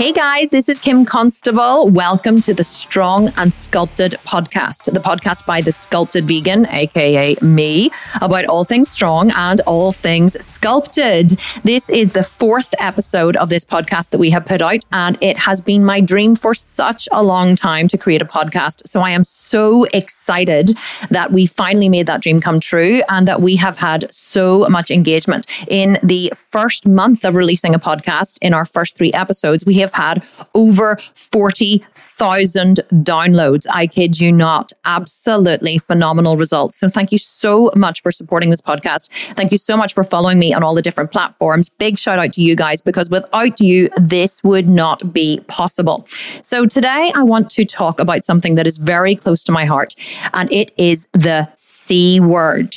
Hey guys, this is Kim Constable. Welcome to the Strong and Sculpted podcast, the podcast by the Sculpted Vegan, aka me, about all things strong and all things sculpted. This is the fourth episode of this podcast that we have put out, and it has been my dream for such a long time to create a podcast. So I am so excited that we finally made that dream come true and that we have had so much engagement. In the first month of releasing a podcast, in our first three episodes, we have have had over 40,000 downloads. I kid you not. Absolutely phenomenal results. So thank you so much for supporting this podcast. Thank you so much for following me on all the different platforms. Big shout out to you guys because without you, this would not be possible. So today I want to talk about something that is very close to my heart and it is the C word.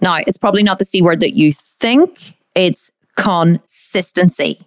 Now, it's probably not the C word that you think. It's consistency.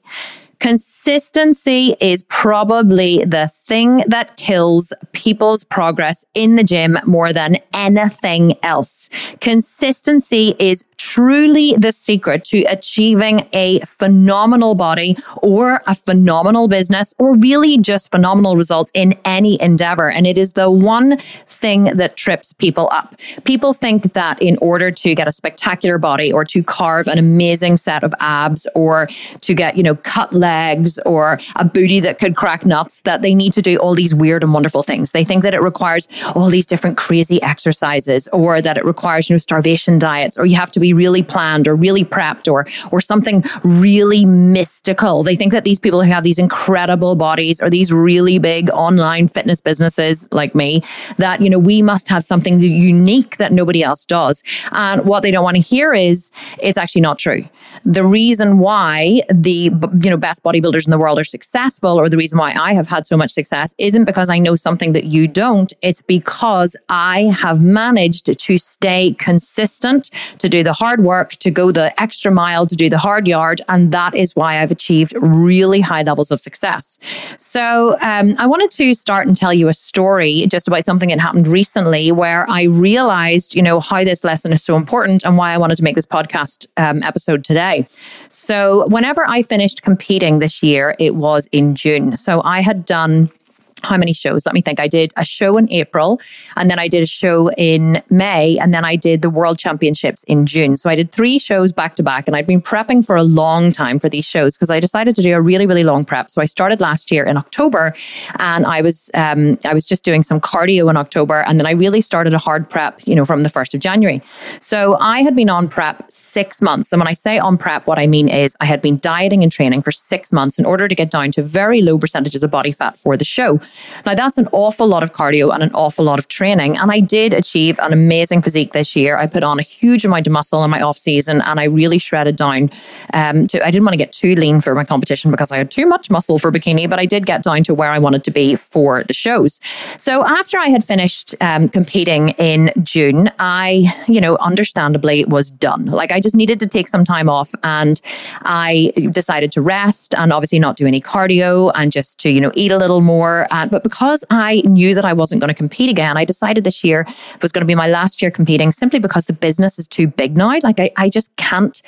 Consistency is probably the thing that kills people's progress in the gym more than anything else. Consistency is truly the secret to achieving a phenomenal body or a phenomenal business or really just phenomenal results in any endeavor. And it is the one thing that trips people up. People think that in order to get a spectacular body or to carve an amazing set of abs or to get, you know, cut legs or a booty that could crack nuts, that they need to do all these weird and wonderful things. They think that it requires all these different crazy exercises or that it requires, you know, starvation diets or you have to be really planned or really prepped or or something really mystical. They think that these people who have these incredible bodies or these really big online fitness businesses like me, that you know we must have something unique that nobody else does. And what they don't want to hear is it's actually not true. The reason why the you know best bodybuilders in the world are successful, or the reason why I have had so much success, isn't because I know something that you don't. It's because I have managed to stay consistent, to do the hard work, to go the extra mile, to do the hard yard. And that is why I've achieved really high levels of success. So um, I wanted to start and tell you a story just about something that happened recently where I realized, you know, how this lesson is so important and why I wanted to make this podcast um, episode today. So whenever I finished competing this year, it was in June. So I had done how many shows? Let me think. I did a show in April and then I did a show in May and then I did the World Championships in June. So I did three shows back to back and I'd been prepping for a long time for these shows because I decided to do a really, really long prep. So I started last year in October and I was, um, I was just doing some cardio in October and then I really started a hard prep, you know, from the 1st of January. So I had been on prep six months. And when I say on prep, what I mean is I had been dieting and training for six months in order to get down to very low percentages of body fat for the show. Now, that's an awful lot of cardio and an awful lot of training. And I did achieve an amazing physique this year. I put on a huge amount of muscle in my off season and I really shredded down um, to, I didn't want to get too lean for my competition because I had too much muscle for bikini, but I did get down to where I wanted to be for the shows. So after I had finished um, competing in June, I, you know, understandably was done. Like I just needed to take some time off and I decided to rest and obviously not do any cardio and just to, you know, eat a little more. And, but because I knew that I wasn't going to compete again, I decided this year was going to be my last year competing simply because the business is too big now. Like I, I just can't,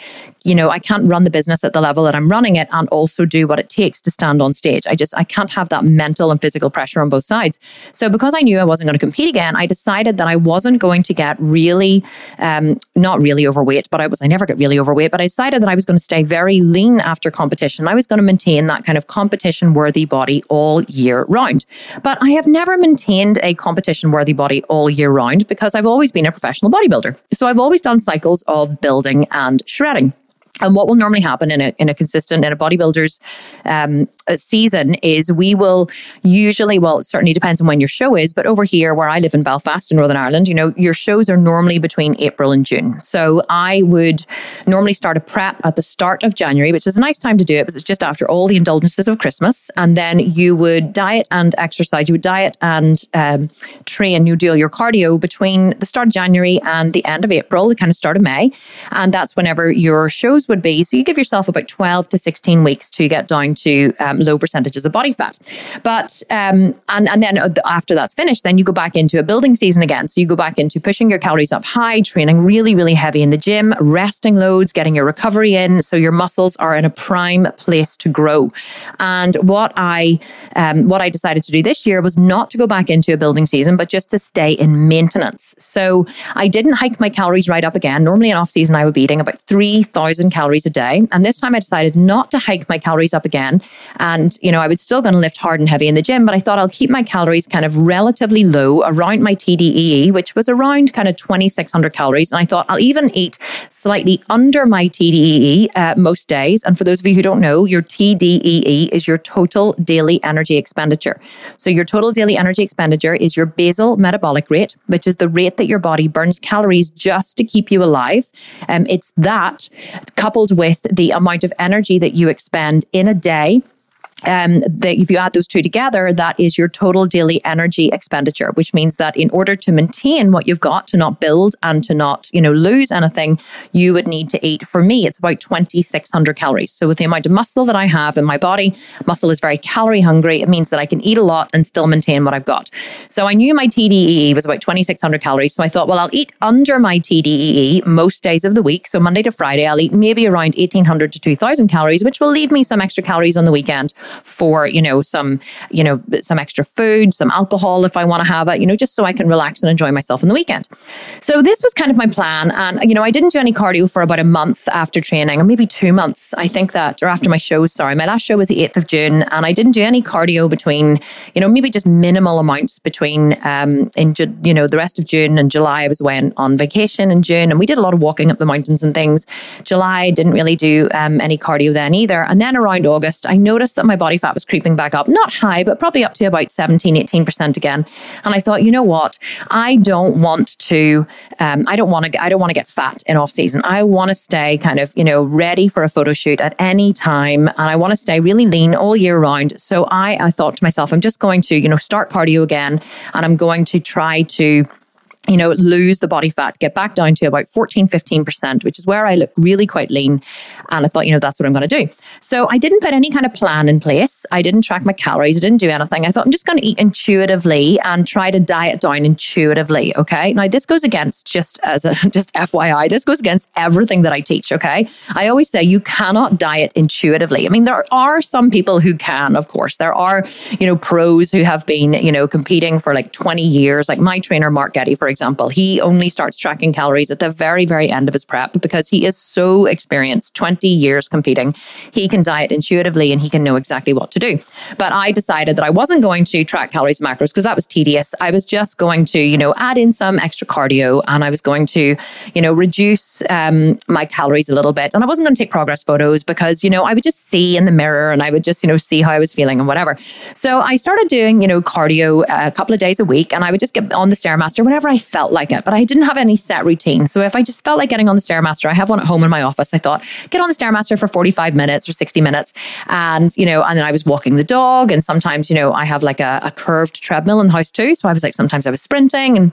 you know, I can't run the business at the level that I'm running it and also do what it takes to stand on stage. I just, I can't have that mental and physical pressure on both sides. So because I knew I wasn't going to compete again, I decided that I wasn't going to get really, um, not really overweight, but I was, I never get really overweight, but I decided that I was going to stay very lean after competition. I was going to maintain that kind of competition worthy body all year round. But I have never maintained a competition worthy body all year round because I've always been a professional bodybuilder. So I've always done cycles of building and shredding. And what will normally happen in a in a consistent in a bodybuilder's um, season is we will usually well it certainly depends on when your show is, but over here where I live in Belfast in Northern Ireland, you know your shows are normally between April and June. So I would normally start a prep at the start of January, which is a nice time to do it because it's just after all the indulgences of Christmas, and then you would diet and exercise. You would diet and um, train. You do your cardio between the start of January and the end of April, the kind of start of May, and that's whenever your shows would be. So you give yourself about 12 to 16 weeks to get down to um, low percentages of body fat. But um, and and then after that's finished, then you go back into a building season again. So you go back into pushing your calories up high, training really really heavy in the gym, resting loads, getting your recovery in, so your muscles are in a prime place to grow. And what I um, what I decided to do this year was not to go back into a building season, but just to stay in maintenance. So I didn't hike my calories right up again. Normally in off season, I would be eating about 3,000 calories a day. And this time I decided not to hike my calories up again. And, you know, I was still going to lift hard and heavy in the gym, but I thought I'll keep my calories kind of relatively low around my TDEE, which was around kind of 2,600 calories. And I thought I'll even eat slightly under my TDEE uh, most days. And for those of you who don't know, your TDEE is your total daily energy expenditure. So your total daily energy expenditure is your basal metabolic rate, which is the rate that your body burns calories just to keep you alive. Um, it's that coupled with the amount of energy that you expend in a day um, that if you add those two together, that is your total daily energy expenditure, which means that in order to maintain what you've got, to not build and to not, you know, lose anything, you would need to eat. For me, it's about 2,600 calories. So with the amount of muscle that I have in my body, muscle is very calorie hungry. It means that I can eat a lot and still maintain what I've got. So I knew my TDEE was about 2,600 calories. So I thought, well, I'll eat under my TDEE most days of the week. So Monday to Friday, I'll eat maybe around 1,800 to 2,000 calories, which will leave me some extra calories on the weekend for, you know, some, you know, some extra food, some alcohol if I want to have it, you know, just so I can relax and enjoy myself on the weekend. So this was kind of my plan. And, you know, I didn't do any cardio for about a month after training, or maybe two months. I think that, or after my show, sorry. My last show was the 8th of June, and I didn't do any cardio between, you know, maybe just minimal amounts between, um, in, you know, the rest of June and July. I was away on vacation in June, and we did a lot of walking up the mountains and things. July didn't really do um, any cardio then either. And then around August, I noticed that my body fat was creeping back up, not high, but probably up to about 17, 18% again. And I thought, you know what? I don't want to, um, I don't want to, I don't want to get fat in off season. I want to stay kind of, you know, ready for a photo shoot at any time. And I want to stay really lean all year round. So I, I thought to myself, I'm just going to, you know, start cardio again and I'm going to try to you know, lose the body fat, get back down to about 14, 15%, which is where I look really quite lean. And I thought, you know, that's what I'm going to do. So I didn't put any kind of plan in place. I didn't track my calories. I didn't do anything. I thought I'm just going to eat intuitively and try to diet down intuitively. Okay. Now this goes against just as a, just FYI, this goes against everything that I teach. Okay. I always say you cannot diet intuitively. I mean, there are some people who can, of course. There are, you know, pros who have been, you know, competing for like 20 years, like my trainer, Mark Getty, for example, he only starts tracking calories at the very, very end of his prep because he is so experienced 20 years competing. He can diet intuitively and he can know exactly what to do. But I decided that I wasn't going to track calories and macros because that was tedious. I was just going to, you know, add in some extra cardio and I was going to, you know, reduce um, my calories a little bit. And I wasn't going to take progress photos because, you know, I would just see in the mirror and I would just, you know, see how I was feeling and whatever. So I started doing, you know, cardio a couple of days a week and I would just get on the Stairmaster whenever I felt like it, but I didn't have any set routine. So if I just felt like getting on the Stairmaster, I have one at home in my office. I thought, get on the Stairmaster for 45 minutes or 60 minutes. And, you know, and then I was walking the dog. And sometimes, you know, I have like a, a curved treadmill in the house too. So I was like, sometimes I was sprinting and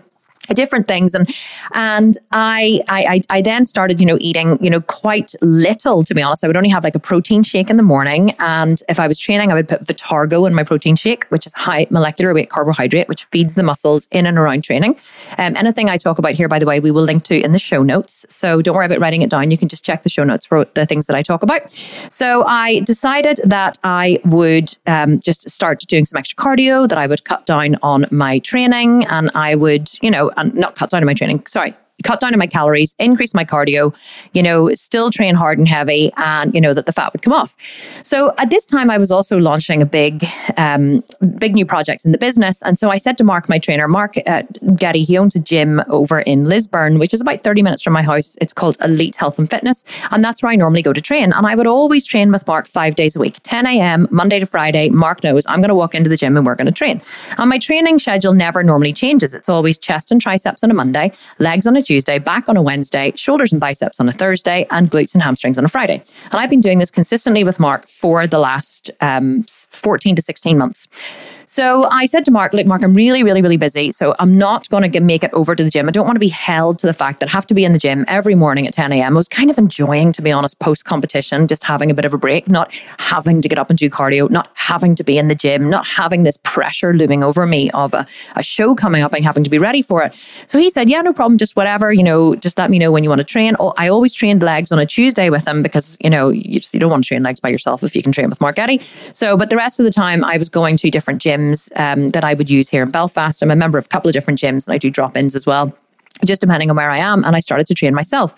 different things. And and I, I i then started you know eating you know quite little to be honest. I would only have like a protein shake in the morning. And if i was training i would put vitargo in my protein shake which is high molecular weight carbohydrate which feeds the muscles in and around training. Um, anything i talk about here by the way we will link to in the show notes. So don't worry about writing it down. You can just check the show notes for the things that i talk about. So i decided that i would um, just start doing some extra cardio that i would cut down on my training. And i would you know and not down on my training. Sorry, cut down on my calories, increase my cardio, you know, still train hard and heavy, and you know that the fat would come off. So at this time, I was also launching a big, um, big new projects in the business, and so I said to Mark, my trainer, Mark uh, Getty, he owns a gym over in Lisburn, which is about thirty minutes from my house. It's called Elite Health and Fitness, and that's where I normally go to train. And I would always train with Mark five days a week, ten a.m. Monday to Friday. Mark knows I'm going to walk into the gym and we're going to train. And my training schedule never normally changes. It's always chest and triceps on a Monday, legs on a Tuesday, back on a Wednesday, shoulders and biceps on a Thursday, and glutes and hamstrings on a Friday. And I've been doing this consistently with Mark for the last um, 14 to 16 months. So I said to Mark, look, Mark, I'm really, really, really busy. So I'm not going to make it over to the gym. I don't want to be held to the fact that I have to be in the gym every morning at 10 a.m. I was kind of enjoying, to be honest, post competition, just having a bit of a break, not having to get up and do cardio, not having to be in the gym, not having this pressure looming over me of a, a show coming up and having to be ready for it. So he said, yeah, no problem. Just whatever, you know, just let me know when you want to train. I always trained legs on a Tuesday with him because, you know, you just, you don't want to train legs by yourself if you can train with Mark Getty. So, but the rest of the time I was going to different gyms um, that I would use here in Belfast. I'm a member of a couple of different gyms and I do drop ins as well just depending on where I am. And I started to train myself.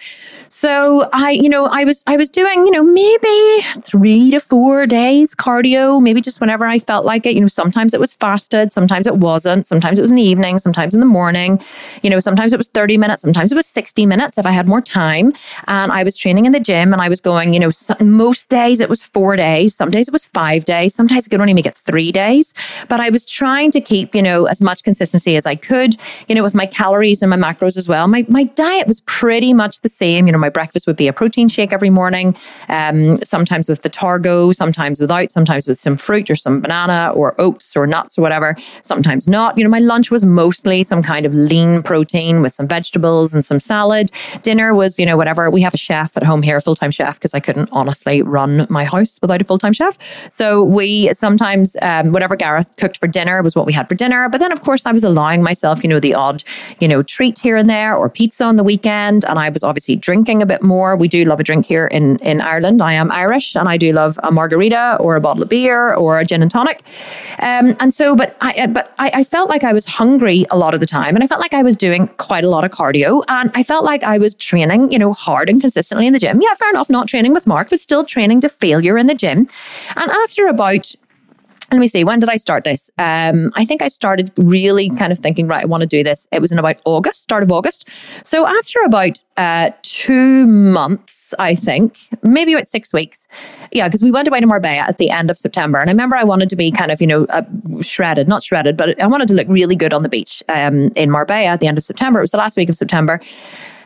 So I, you know, I was I was doing, you know, maybe three to four days cardio, maybe just whenever I felt like it. You know, sometimes it was fasted, sometimes it wasn't, sometimes it was in the evening, sometimes in the morning. You know, sometimes it was 30 minutes, sometimes it was 60 minutes if I had more time. And I was training in the gym and I was going, you know, most days it was four days, some days it was five days, sometimes I could only make it three days. But I was trying to keep, you know, as much consistency as I could, you know, with my calories and my macros as well. My my diet was pretty much the same. You know, my breakfast would be a protein shake every morning, um, sometimes with Vitargo, sometimes without, sometimes with some fruit or some banana or oats or nuts or whatever, sometimes not. You know, my lunch was mostly some kind of lean protein with some vegetables and some salad. Dinner was, you know, whatever. We have a chef at home here, a full time chef, because I couldn't honestly run my house without a full time chef. So we sometimes, um, whatever Gareth cooked for dinner was what we had for dinner. But then, of course, I was allowing myself, you know, the odd, you know, treat here and there or pizza on the weekend. And I was obviously drinking a bit more. We do love a drink here in, in Ireland. I am Irish and I do love a margarita or a bottle of beer or a gin and tonic. Um, and so, but I, but I, I felt like I was hungry a lot of the time and I felt like I was doing quite a lot of cardio and I felt like I was training, you know, hard and consistently in the gym. Yeah, fair enough, not training with Mark, but still training to failure in the gym. And after about let me see, when did I start this? Um, I think I started really kind of thinking, right, I want to do this. It was in about August, start of August. So after about uh, two months, I think, maybe about six weeks. Yeah, because we went away to Marbella at the end of September. And I remember I wanted to be kind of, you know, uh, shredded, not shredded, but I wanted to look really good on the beach um, in Marbella at the end of September. It was the last week of September.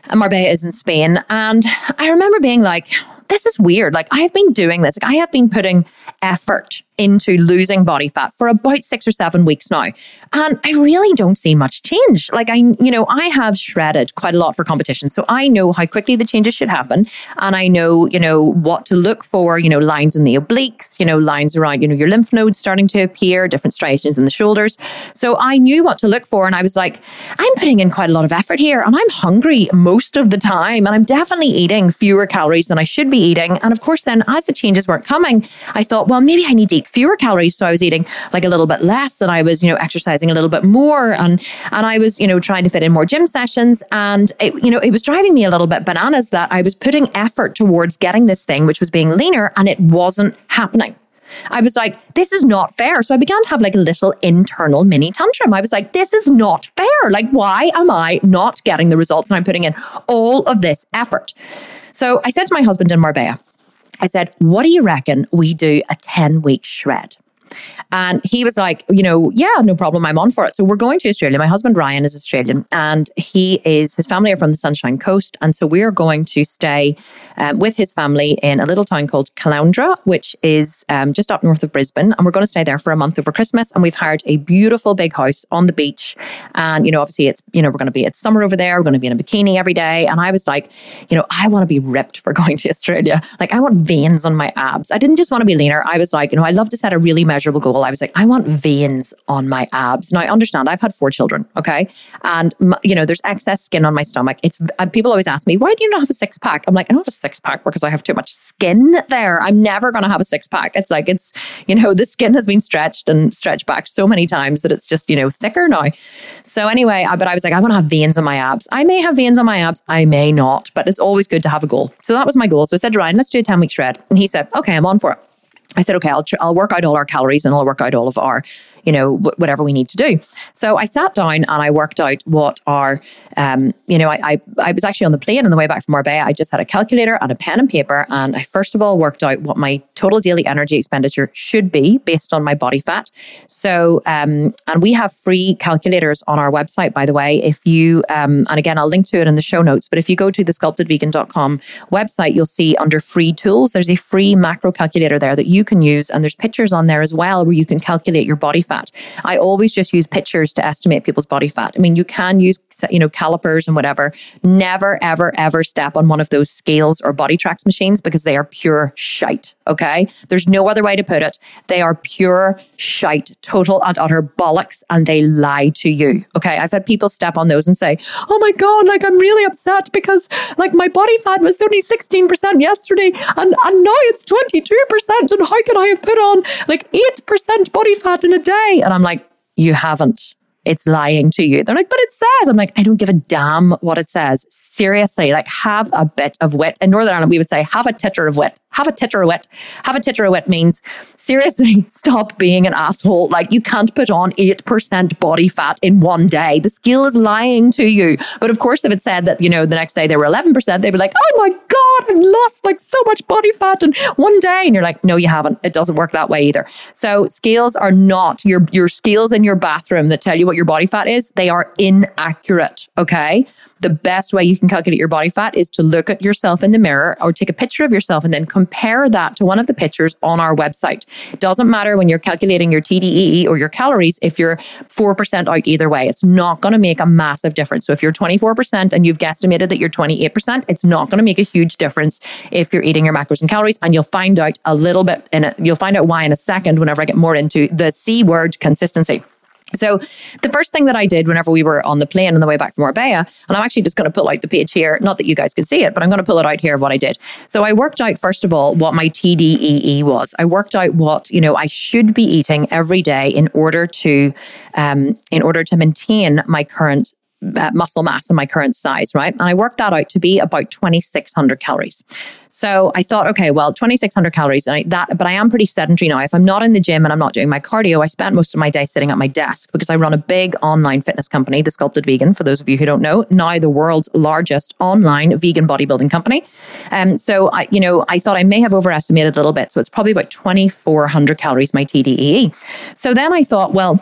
And Marbella is in Spain. And I remember being like, this is weird. Like, I have been doing this. Like, I have been putting effort into losing body fat for about six or seven weeks now. And I really don't see much change. Like I, you know, I have shredded quite a lot for competition. So I know how quickly the changes should happen. And I know, you know, what to look for, you know, lines in the obliques, you know, lines around, you know, your lymph nodes starting to appear, different striations in the shoulders. So I knew what to look for. And I was like, I'm putting in quite a lot of effort here and I'm hungry most of the time. And I'm definitely eating fewer calories than I should be eating. And of course, then as the changes weren't coming, I thought, well, maybe I need to fewer calories. So I was eating like a little bit less and I was, you know, exercising a little bit more and and I was, you know, trying to fit in more gym sessions. And it, you know, it was driving me a little bit bananas that I was putting effort towards getting this thing, which was being leaner, and it wasn't happening. I was like, this is not fair. So I began to have like a little internal mini tantrum. I was like, this is not fair. Like, why am I not getting the results? And I'm putting in all of this effort. So I said to my husband in Marbella, I said, What do you reckon we do a 10 week shred? And he was like, you know, yeah, no problem. I'm on for it. So we're going to Australia. My husband Ryan is Australian and he is, his family are from the Sunshine Coast. And so we're going to stay um, with his family in a little town called Caloundra, which is um, just up north of Brisbane. And we're going to stay there for a month over Christmas. And we've hired a beautiful big house on the beach. And, you know, obviously it's, you know, we're going to be, it's summer over there. We're going to be in a bikini every day. And I was like, you know, I want to be ripped for going to Australia. Like I want veins on my abs. I didn't just want to be leaner. I was like, you know, I love to set a really measurable goal. I was like, I want veins on my abs. Now I understand I've had four children. Okay. And, you know, there's excess skin on my stomach. It's, uh, people always ask me, why do you not have a six pack? I'm like, I don't have a six pack because I have too much skin there. I'm never to have a six pack. It's like, it's, you know, the skin has been stretched and stretched back so many times that it's just, you know, thicker now. So anyway, I, but I was like, I want to have veins on my abs. I may have veins on my abs. I may not, but it's always good to have a goal. So that was my goal. So I said to Ryan, let's do a 10 week shred. And he said, okay, I'm on for it. I said, okay, I'll, tr- I'll work out all our calories and I'll work out all of our you know, whatever we need to do. So I sat down and I worked out what our, um, you know, I, I, I was actually on the plane on the way back from Marbella. I just had a calculator and a pen and paper. And I first of all worked out what my total daily energy expenditure should be based on my body fat. So, um, and we have free calculators on our website, by the way. If you, um, and again, I'll link to it in the show notes, but if you go to the sculptedvegan.com website, you'll see under free tools, there's a free macro calculator there that you can use. And there's pictures on there as well where you can calculate your body fat fat. I always just use pictures to estimate people's body fat. I mean, you can use, you know, calipers and whatever. Never, ever, ever step on one of those scales or BodiTrax machines because they are pure shite. Okay. There's no other way to put it. They are pure shite, total and utter bollocks, and they lie to you. Okay. I've had people step on those and say, Oh my God, like I'm really upset because like my body fat was only 16% yesterday and, and now it's 22%. And how could I have put on like 8% body fat in a day? And I'm like, You haven't it's lying to you. They're like, but it says. I'm like, I don't give a damn what it says. Seriously, like have a bit of wit. In Northern Ireland, we would say have a titter of wit. Have a of. Have a of means seriously stop being an asshole. Like you can't put on 8% body fat in one day. The scale is lying to you. But of course, if it said that, you know, the next day they were 11%, they'd be like, oh my God, I've lost like so much body fat in one day. And you're like, no, you haven't. It doesn't work that way either. So scales are not your, your scales in your bathroom that tell you what your body fat is, they are inaccurate. Okay the best way you can calculate your body fat is to look at yourself in the mirror or take a picture of yourself and then compare that to one of the pictures on our website. It doesn't matter when you're calculating your TDEE or your calories if you're 4% out either way. It's not going to make a massive difference. So if you're 24% and you've guesstimated that you're 28%, it's not going to make a huge difference if you're eating your macros and calories. And you'll find out a little bit it. You'll find out why in a second whenever I get more into the C word consistency. So the first thing that I did whenever we were on the plane on the way back from Marbella, and I'm actually just going to pull out the page here, not that you guys can see it, but I'm going to pull it out here of what I did. So I worked out first of all what my TDEE was. I worked out what you know I should be eating every day in order to um, in order to maintain my current muscle mass and my current size, right? And I worked that out to be about 2,600 calories. So I thought, okay, well, 2,600 calories, and I, that, but I am pretty sedentary now. If I'm not in the gym and I'm not doing my cardio, I spend most of my day sitting at my desk because I run a big online fitness company, The Sculpted Vegan. For those of you who don't know, now the world's largest online vegan bodybuilding company. Um, so I, you know, I thought I may have overestimated a little bit. So it's probably about 2,400 calories my TDEE. So then I thought, well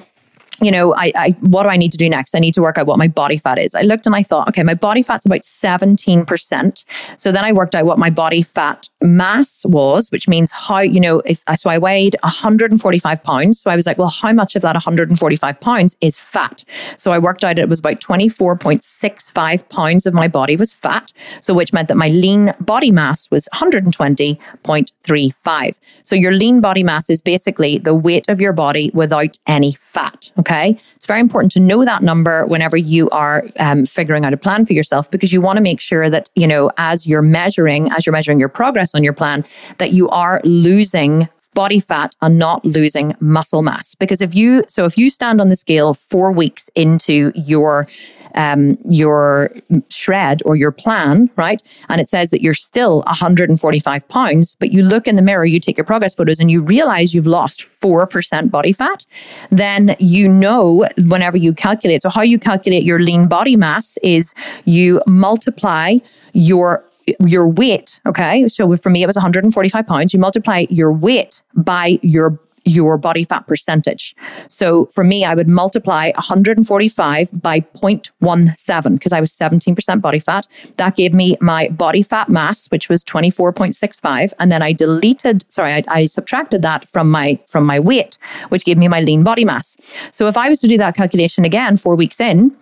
you know, I, I, what do I need to do next? I need to work out what my body fat is. I looked and I thought, okay, my body fat's about 17%. So then I worked out what my body fat mass was, which means how, you know, if uh, so I weighed 145 pounds. So I was like, well, how much of that 145 pounds is fat? So I worked out it was about 24.65 pounds of my body was fat. So which meant that my lean body mass was 120.35. So your lean body mass is basically the weight of your body without any fat. Okay. It's very important to know that number whenever you are um, figuring out a plan for yourself because you want to make sure that, you know, as you're measuring, as you're measuring your progress on your plan, that you are losing body fat and not losing muscle mass. Because if you, so if you stand on the scale four weeks into your um, your shred or your plan, right? And it says that you're still 145 pounds, but you look in the mirror, you take your progress photos, and you realize you've lost 4% body fat, then you know whenever you calculate. So, how you calculate your lean body mass is you multiply your your weight okay so for me it was 145 pounds you multiply your weight by your your body fat percentage. So for me, I would multiply 145 by 0.17 because I was 17% body fat. That gave me my body fat mass, which was 24.65. And then I deleted, sorry, I, I subtracted that from my, from my weight, which gave me my lean body mass. So if I was to do that calculation again, four weeks in,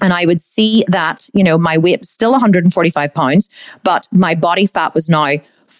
and I would see that, you know, my weight was still 145 pounds, but my body fat was now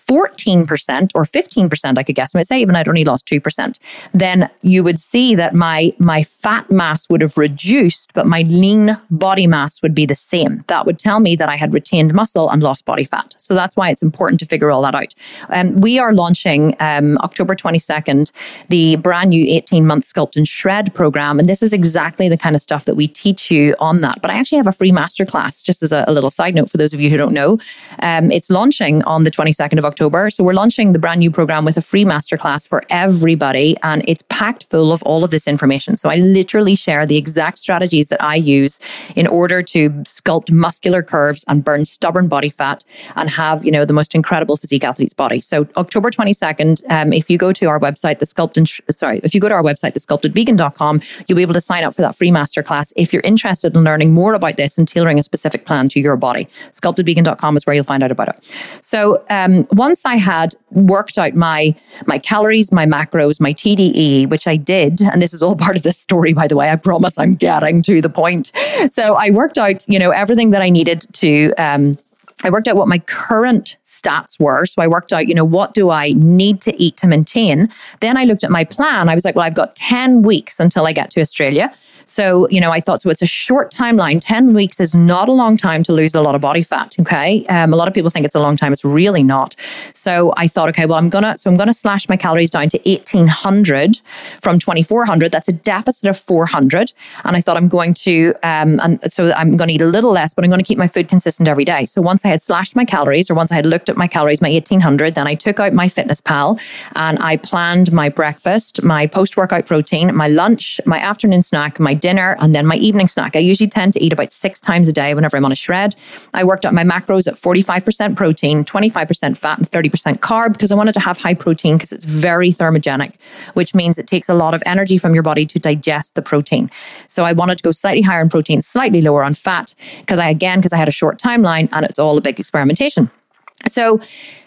14% or 15%, I could guess, and say even I'd only lost 2%, then you would see that my, my fat mass would have reduced, but my lean body mass would be the same. That would tell me that I had retained muscle and lost body fat. So that's why it's important to figure all that out. Um, we are launching um, October 22nd the brand new 18 month Sculpt and Shred program. And this is exactly the kind of stuff that we teach you on that. But I actually have a free masterclass, just as a, a little side note for those of you who don't know. Um, it's launching on the 22nd of October. October. So we're launching the brand new program with a free masterclass for everybody. And it's packed full of all of this information. So I literally share the exact strategies that I use in order to sculpt muscular curves and burn stubborn body fat and have, you know, the most incredible physique athlete's body. So October 22nd, um, if you go to our website, the sculpt and, sorry, if you go to our website, thesculptedvegan.com, you'll be able to sign up for that free masterclass if you're interested in learning more about this and tailoring a specific plan to your body. Sculptedvegan.com is where you'll find out about it. So, um, once I had worked out my my calories, my macros, my TDE, which I did, and this is all part of this story, by the way. I promise I'm getting to the point. So I worked out, you know, everything that I needed to. Um, I worked out what my current stats were. So I worked out, you know, what do I need to eat to maintain? Then I looked at my plan. I was like, well, I've got 10 weeks until I get to Australia. So, you know, I thought, so it's a short timeline. 10 weeks is not a long time to lose a lot of body fat. Okay. Um, a lot of people think it's a long time. It's really not. So I thought, okay, well, I'm going to, so I'm going to slash my calories down to 1800 from 2400. That's a deficit of 400. And I thought I'm going to, um, and so I'm going to eat a little less, but I'm going to keep my food consistent every day. So once I had slashed my calories or once I had looked at my calories, my 1800, then I took out MyFitnessPal and I planned my breakfast, my post workout protein, my lunch, my afternoon snack, my dinner, and then my evening snack. I usually tend to eat about six times a day whenever I'm on a shred. I worked out my macros at 45% protein, 25% fat, and 30% carb because I wanted to have high protein because it's very thermogenic, which means it takes a lot of energy from your body to digest the protein. So I wanted to go slightly higher in protein, slightly lower on fat because I, again, because I had a short timeline and it's all a big experimentation. So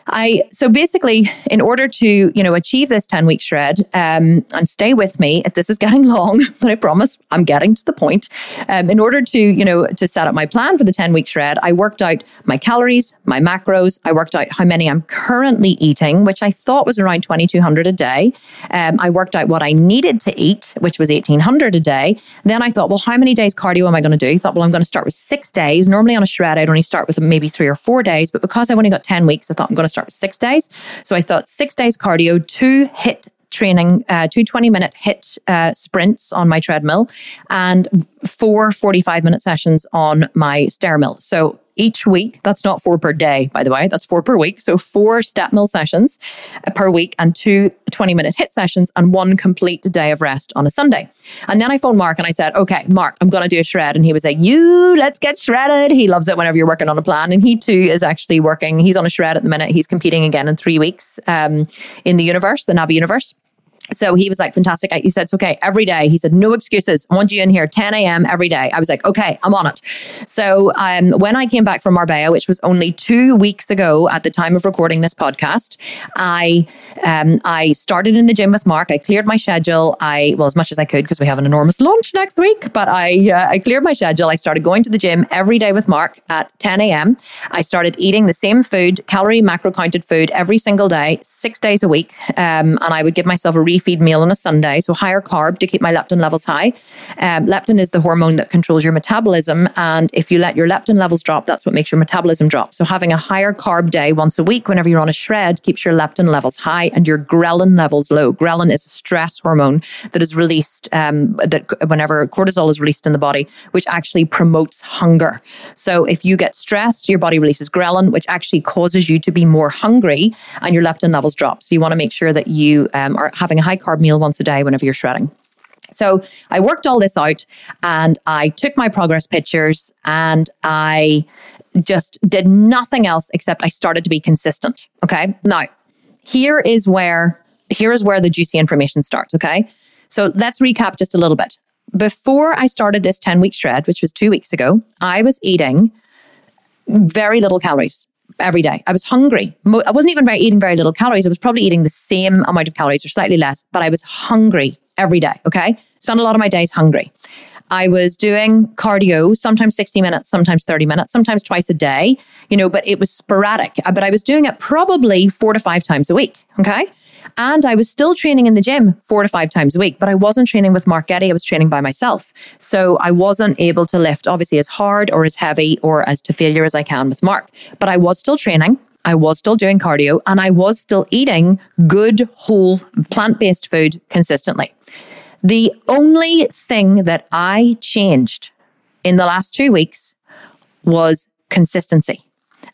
I so basically, in order to you know achieve this ten week shred um, and stay with me, if this is getting long, but I promise I'm getting to the point. Um, in order to you know to set up my plan for the ten week shred, I worked out my calories, my macros. I worked out how many I'm currently eating, which I thought was around twenty two hundred a day. Um, I worked out what I needed to eat, which was eighteen hundred a day. Then I thought, well, how many days cardio am I going to do? I thought, well, I'm going to start with six days. Normally on a shred, I'd only start with maybe three or four days, but because I've only got ten weeks, I thought I'm going to start six days. So I thought six days cardio, two HIIT training, uh, two 20 minute HIIT uh, sprints on my treadmill, and four 45 minute sessions on my stairmill. So each week. That's not four per day, by the way. That's four per week. So four step mill sessions uh, per week and two 20 minute HIIT sessions and one complete day of rest on a Sunday. And then I phoned Mark and I said, okay, Mark, I'm going to do a shred. And he was like, you, let's get shredded. He loves it whenever you're working on a plan. And he too is actually working. He's on a shred at the minute. He's competing again in three weeks um, in the universe, the NABBA universe. So he was like, fantastic. He said, it's okay. Every day. He said, no excuses. I want you in here 10 a.m. every day. I was like, okay, I'm on it. So um, when I came back from Marbella, which was only two weeks ago at the time of recording this podcast, I um, I started in the gym with Mark. I cleared my schedule. I, well, as much as I could because we have an enormous launch next week, but I, uh, I cleared my schedule. I started going to the gym every day with Mark at 10 a.m. I started eating the same food, calorie macro counted food every single day, six days a week. Um, and I would give myself a refeed meal on a Sunday, so higher carb to keep my leptin levels high. Um, leptin is the hormone that controls your metabolism, and if you let your leptin levels drop, that's what makes your metabolism drop. So having a higher carb day once a week, whenever you're on a shred, keeps your leptin levels high and your ghrelin levels low. Ghrelin is a stress hormone that is released um, that whenever cortisol is released in the body, which actually promotes hunger. So if you get stressed, your body releases ghrelin, which actually causes you to be more hungry, and your leptin levels drop. So you want to make sure that you um, are having a high carb meal once a day whenever you're shredding. So I worked all this out and I took my progress pictures and I just did nothing else except I started to be consistent. Okay. Now, here is where here is where the juicy information starts, okay? So let's recap just a little bit. Before I started this 10 week shred, which was 2 weeks ago, I was eating very little calories every day. I was hungry. I wasn't even very, eating very little calories. I was probably eating the same amount of calories or slightly less, but I was hungry every day. Okay. Spent a lot of my days hungry. I was doing cardio, sometimes 60 minutes, sometimes 30 minutes, sometimes twice a day, you know, but it was sporadic. Uh, but I was doing it probably four to five times a week. Okay. And I was still training in the gym four to five times a week, but I wasn't training with Mark Getty. I was training by myself. So I wasn't able to lift obviously as hard or as heavy or as to failure as I can with Mark. But I was still training. I was still doing cardio and I was still eating good, whole, plant based food consistently. The only thing that I changed in the last two weeks was consistency.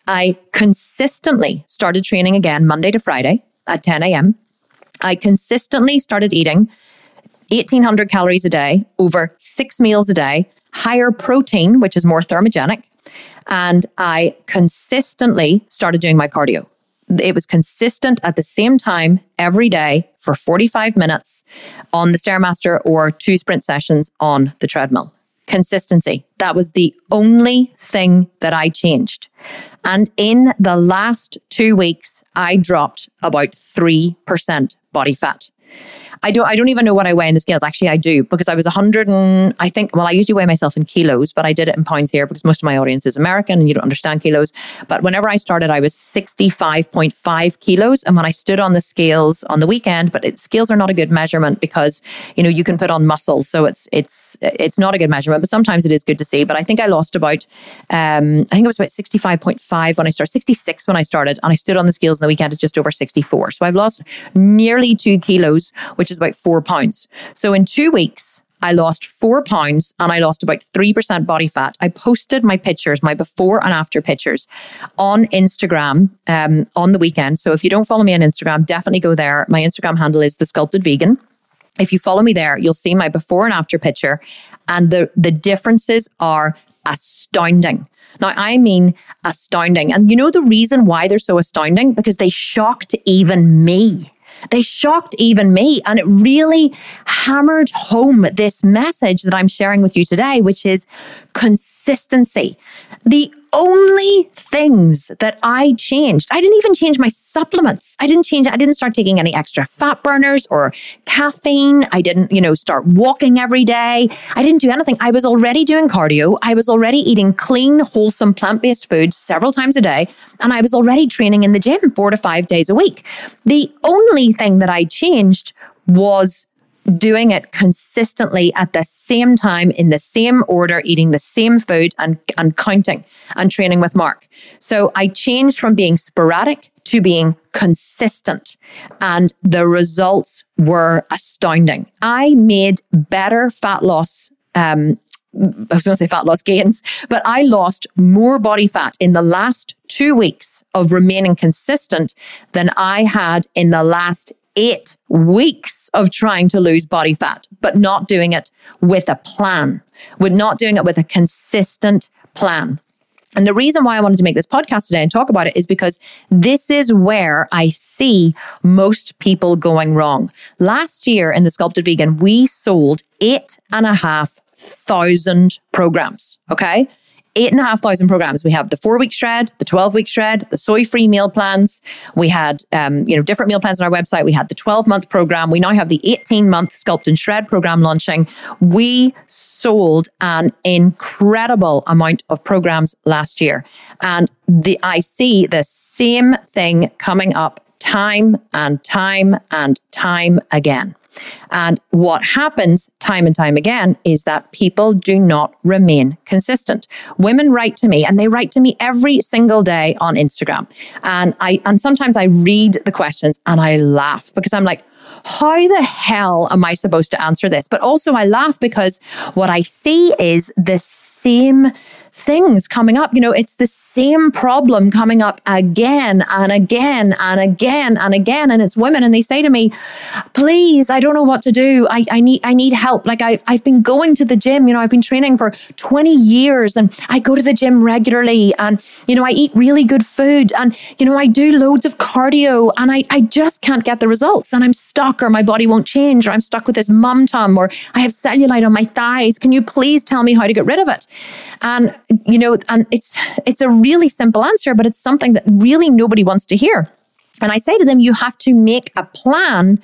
I consistently started training again Monday to Friday at 10 a.m. I consistently started eating 1800 calories a day over six meals a day, higher protein, which is more thermogenic. And I consistently started doing my cardio. It was consistent at the same time every day for 45 minutes on the Stairmaster or two sprint sessions on the treadmill. consistency. That was the only thing that I changed. And in the last two weeks, I dropped about 3% body fat. I don't I don't even know what I weigh in the scales. Actually, I do because I was 100 and I think well, I usually weigh myself in kilos, but I did it in pounds here because most of my audience is American and you don't understand kilos. But whenever I started, I was 65.5 kilos, and when I stood on the scales on the weekend, but it, scales are not a good measurement because you know you can put on muscle, so it's it's it's not a good measurement. But sometimes it is good to see. But I think I lost about um I think it was about 65.5 when I started, 66 when I started, and I stood on the scales on the weekend. It's just over 64, so I've lost nearly two kilos, which is about four pounds. So in two weeks, I lost four pounds and I lost about 3% body fat. I posted my pictures, my before and after pictures on Instagram um, on the weekend. So if you don't follow me on Instagram, definitely go there. My Instagram handle is The Sculpted Vegan. If you follow me there, you'll see my before and after picture. And the, the differences are astounding. Now, I mean astounding. And you know the reason why they're so astounding? Because they shocked even me. They shocked even me. And it really hammered home this message that I'm sharing with you today, which is consistency. The only things that I changed, I didn't even change my supplements. I didn't change, I didn't start taking any extra fat burners or caffeine. I didn't, you know, start walking every day. I didn't do anything. I was already doing cardio. I was already eating clean, wholesome, plant based food several times a day. And I was already training in the gym four to five days a week. The only thing that I changed was doing it consistently at the same time in the same order, eating the same food and, and counting and training with Mark. So I changed from being sporadic to being consistent and the results were astounding. I made better fat loss um, I was going to say fat loss gains, but I lost more body fat in the last two weeks of remaining consistent than I had in the last eight weeks of trying to lose body fat, but not doing it with a plan, We're not doing it with a consistent plan. And the reason why I wanted to make this podcast today and talk about it is because this is where I see most people going wrong. Last year in the Sculpted Vegan, we sold eight and a half thousand programs. Okay eight and a half thousand programs. We have the four week shred, the 12 week shred, the soy free meal plans. We had, um, you know, different meal plans on our website. We had the 12 month program. We now have the 18 month sculpt and shred program launching. We sold an incredible amount of programs last year. And the, I see the same thing coming up time and time and time again. And what happens time and time again is that people do not remain consistent. Women write to me and they write to me every single day on Instagram. And I and sometimes I read the questions and I laugh because I'm like, how the hell am I supposed to answer this? But also I laugh because what I see is the same things coming up. You know, it's the same problem coming up again and again and again and again. And it's women and they say to me, please, I don't know what to do. I, I need I need help. Like I've I've been going to the gym, you know, I've been training for 20 years and I go to the gym regularly and you know, I eat really good food and you know, I do loads of cardio and I, I just can't get the results and I'm stuck or my body won't change or I'm stuck with this mum tum or I have cellulite on my thighs. Can you please tell me how to get rid of it? And you know, and it's it's a really simple answer, but it's something that really nobody wants to hear. And I say to them, you have to make a plan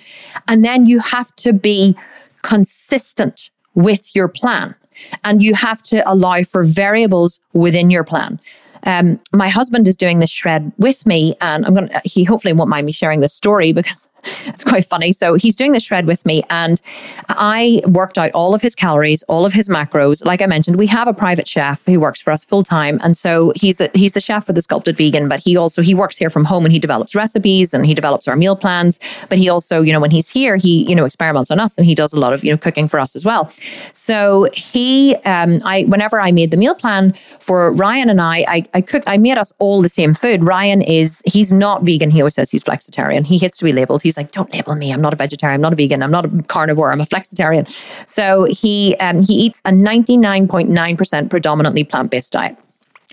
and then you have to be consistent with your plan. And you have to allow for variables within your plan. Um, my husband is doing this shred with me, and I'm to, he hopefully won't mind me sharing this story because it's quite funny. So he's doing the shred with me, and I worked out all of his calories, all of his macros. Like I mentioned, we have a private chef who works for us full time, and so he's the, he's the chef for the Sculpted Vegan. But he also he works here from home and he develops recipes and he develops our meal plans. But he also, you know, when he's here, he you know experiments on us and he does a lot of you know cooking for us as well. So he, um, I whenever I made the meal plan for Ryan and I, I I cooked I made us all the same food. Ryan is he's not vegan. He always says he's flexitarian. He hits to be labeled. He's like, don't label me. I'm not a vegetarian. I'm not a vegan. I'm not a carnivore. I'm a flexitarian. So he um, he eats a 99.9% predominantly plant based diet.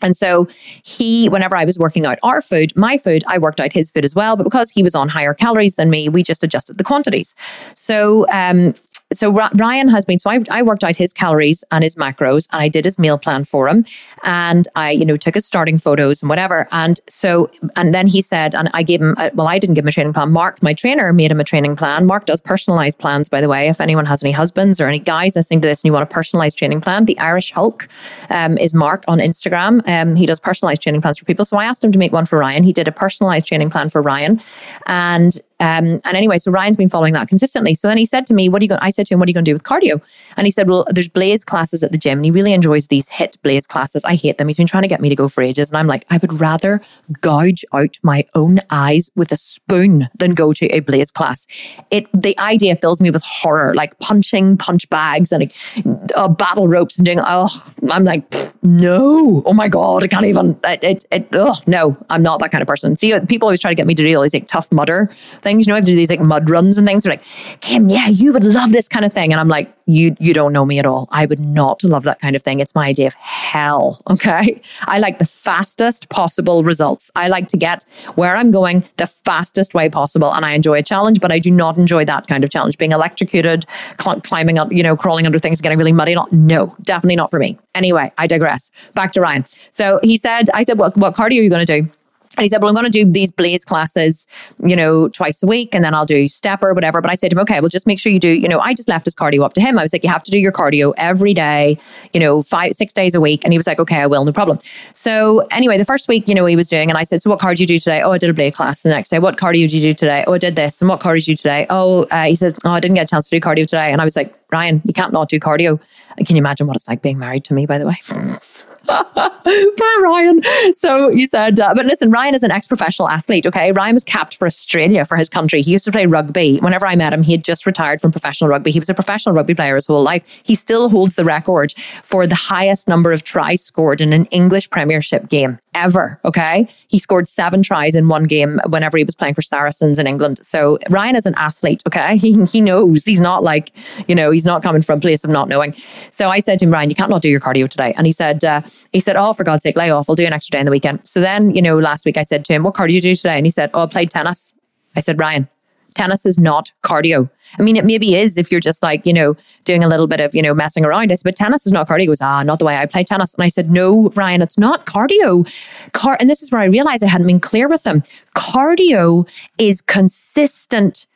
And so he, whenever I was working out our food, my food, I worked out his food as well. But because he was on higher calories than me, we just adjusted the quantities. So um, so Ryan has been, so I, I worked out his calories and his macros and I did his meal plan for him. And I, you know, took his starting photos and whatever. And so, and then he said, and I gave him, a, well, I didn't give him a training plan. Mark, my trainer, made him a training plan. Mark does personalized plans, by the way. If anyone has any husbands or any guys listening to this and you want a personalized training plan, the Irish Hulk um, is Mark on Instagram. Um, he does personalized training plans for people. So I asked him to make one for Ryan. He did a personalized training plan for Ryan. And um, and anyway, so Ryan's been following that consistently. So then he said to me, What are you going I said to him, What are you going to do with cardio? And he said, Well, there's blaze classes at the gym, and he really enjoys these HIIT blaze classes. I hate them. He's been trying to get me to go for ages. And I'm like, I would rather gouge out my own eyes with a spoon than go to a blaze class. It the idea fills me with horror, like punching punch bags and like, uh, battle ropes and doing oh I'm like, no, oh my God, I can't even it, it, oh no, I'm not that kind of person. See people always try to get me to do all these like tough mudder things. You know, I have to do these like mud runs and things. They're like, Kim, yeah, you would love this kind of thing. And I'm like, you you don't know me at all. I would not love that kind of thing. It's my idea of hell. Okay. I like the fastest possible results. I like to get where I'm going the fastest way possible. And I enjoy a challenge, but I do not enjoy that kind of challenge. Being electrocuted, cl- climbing up, you know, crawling under things, getting really muddy. No, definitely not for me. Anyway, I digress. Back to Ryan. So he said, I said, what, what cardio are you going to do? And he said, Well, I'm going to do these blaze classes, you know, twice a week, and then I'll do step or whatever. But I said to him, Okay, well, just make sure you do, you know, I just left his cardio up to him. I was like, You have to do your cardio every day, you know, five, six days a week. And he was like, Okay, I will, no problem. So anyway, the first week, you know, he was doing, and I said, So what cardio did you do today? Oh, I did a blaze class. The next day, what cardio did you do today? Oh, I did this. And what cardio did you do today? Oh, uh, he says, Oh, I didn't get a chance to do cardio today. And I was like, Ryan, you can't not do cardio. Can you imagine what it's like being married to me, by the way? Poor Ryan. So you said, uh, but listen, Ryan is an ex professional athlete. Okay. Ryan was capped for Australia for his country. He used to play rugby. Whenever I met him, he had just retired from professional rugby. He was a professional rugby player his whole life. He still holds the record for the highest number of tries scored in an English Premiership game ever. Okay. He scored seven tries in one game whenever he was playing for Saracens in England. So Ryan is an athlete. Okay. He, he knows he's not like, you know, he's not coming from a place of not knowing. So I said to him, Ryan, you can't not do your cardio today. And he said, uh, he said, Oh, for God's sake, lay off. I'll do an extra day in the weekend. So then, you know, last week I said to him, What cardio do you do today? And he said, Oh, I played tennis. I said, Ryan, tennis is not cardio. I mean, it maybe is if you're just like, you know, doing a little bit of, you know, messing around. I said, but tennis is not cardio. He goes, ah, not the way I play tennis. And I said, no, Ryan, it's not cardio. Car- and this is where I realized I hadn't been clear with him. Cardio is consistent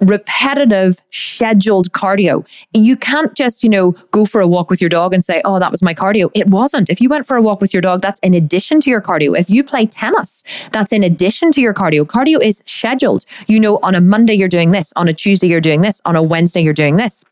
repetitive, scheduled cardio. You can't just, you know, go for a walk with your dog and say, oh, that was my cardio. It wasn't. If you went for a walk with your dog, that's in addition to your cardio. If you play tennis, that's in addition to your cardio. Cardio is scheduled. You know, on a Monday, you're doing this. On a Tuesday, you're doing this. On a Wednesday, you're doing this.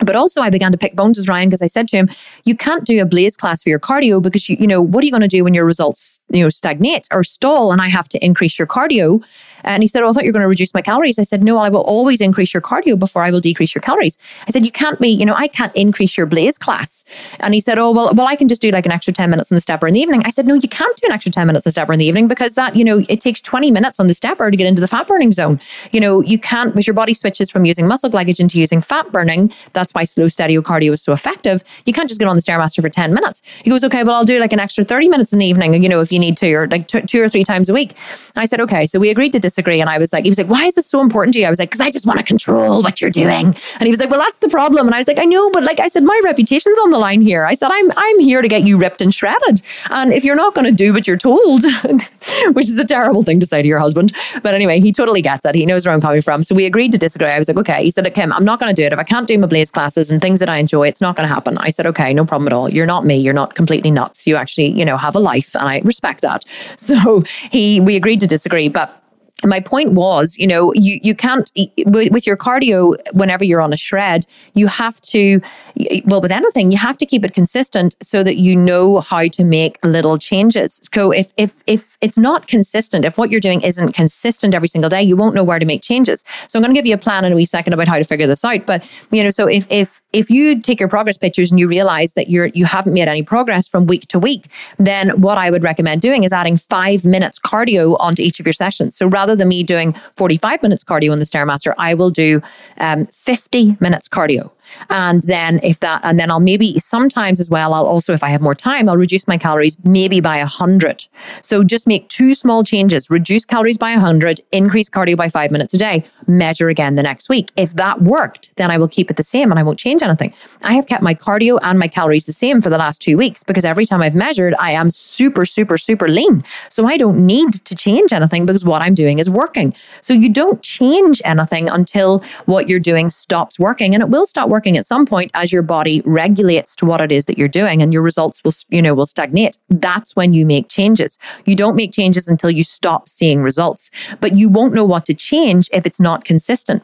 But also, I began to pick bones with Ryan because I said to him, "You can't do a blaze class for your cardio because you, you know, what are you going to do when your results, you know, stagnate or stall, and I have to increase your cardio?" And he said, Oh, I thought you were going to reduce my calories. I said, No, I will always increase your cardio before I will decrease your calories. I said, You can't be, you know, I can't increase your blaze class. And he said, Oh, well, well, I can just do like an extra 10 minutes on the stepper in the evening. I said, No, you can't do an extra 10 minutes on the stepper in the evening because that, you know, it takes 20 minutes on the stepper to get into the fat burning zone. You know, you can't, because your body switches from using muscle glycogen to using fat burning. That's why slow steady cardio is so effective. You can't just get on the Stairmaster for 10 minutes. He goes, Okay, well, I'll do like an extra 30 minutes in the evening, you know, if you need to, or like t- two or three times a week. I said, Okay. So we agreed to disagree. And I was like, he was like, why is this so important to you? I was like, because I just want to control what you're doing. And he was like, well, that's the problem. And I was like, I know, but like I said, my reputation's on the line here. I said, I'm, I'm here to get you ripped and shredded. And if you're not going to do what you're told, which is a terrible thing to say to your husband. But anyway, he totally gets it. He knows where I'm coming from. So we agreed to disagree. I was like, okay. He said, Kim, I'm not going to do it. If I can't do my blaze classes and things that I enjoy, it's not going to happen. I said, okay, no problem at all. You're not me. You're not completely nuts. You actually, you know, have a life and I respect that. So he, we agreed to disagree. But my point was, you know, you, you can't, with your cardio, whenever you're on a shred, you have to, well, with anything, you have to keep it consistent so that you know how to make little changes. So if, if, if it's not consistent, if what you're doing isn't consistent every single day, you won't know where to make changes. So I'm going to give you a plan in a wee second about how to figure this out. But, you know, so if, if, if you take your progress pictures and you realize that you're, you haven't made any progress from week to week, then what I would recommend doing is adding five minutes cardio onto each of your sessions. So rather rather than me doing 45 minutes cardio in the Stairmaster, I will do um, 50 minutes cardio. And then if that, and then I'll maybe sometimes as well, I'll also, if I have more time, I'll reduce my calories maybe by a hundred. So just make two small changes, reduce calories by a hundred, increase cardio by five minutes a day, measure again the next week. If that worked, then I will keep it the same and I won't change anything. I have kept my cardio and my calories the same for the last two weeks because every time I've measured, I am super, super, super lean. So I don't need to change anything because what I'm doing is working. So you don't change anything until what you're doing stops working. And it will stop working at some point as your body regulates to what it is that you're doing and your results will, you know, will stagnate. That's when you make changes. You don't make changes until you stop seeing results, but you won't know what to change if it's not consistent.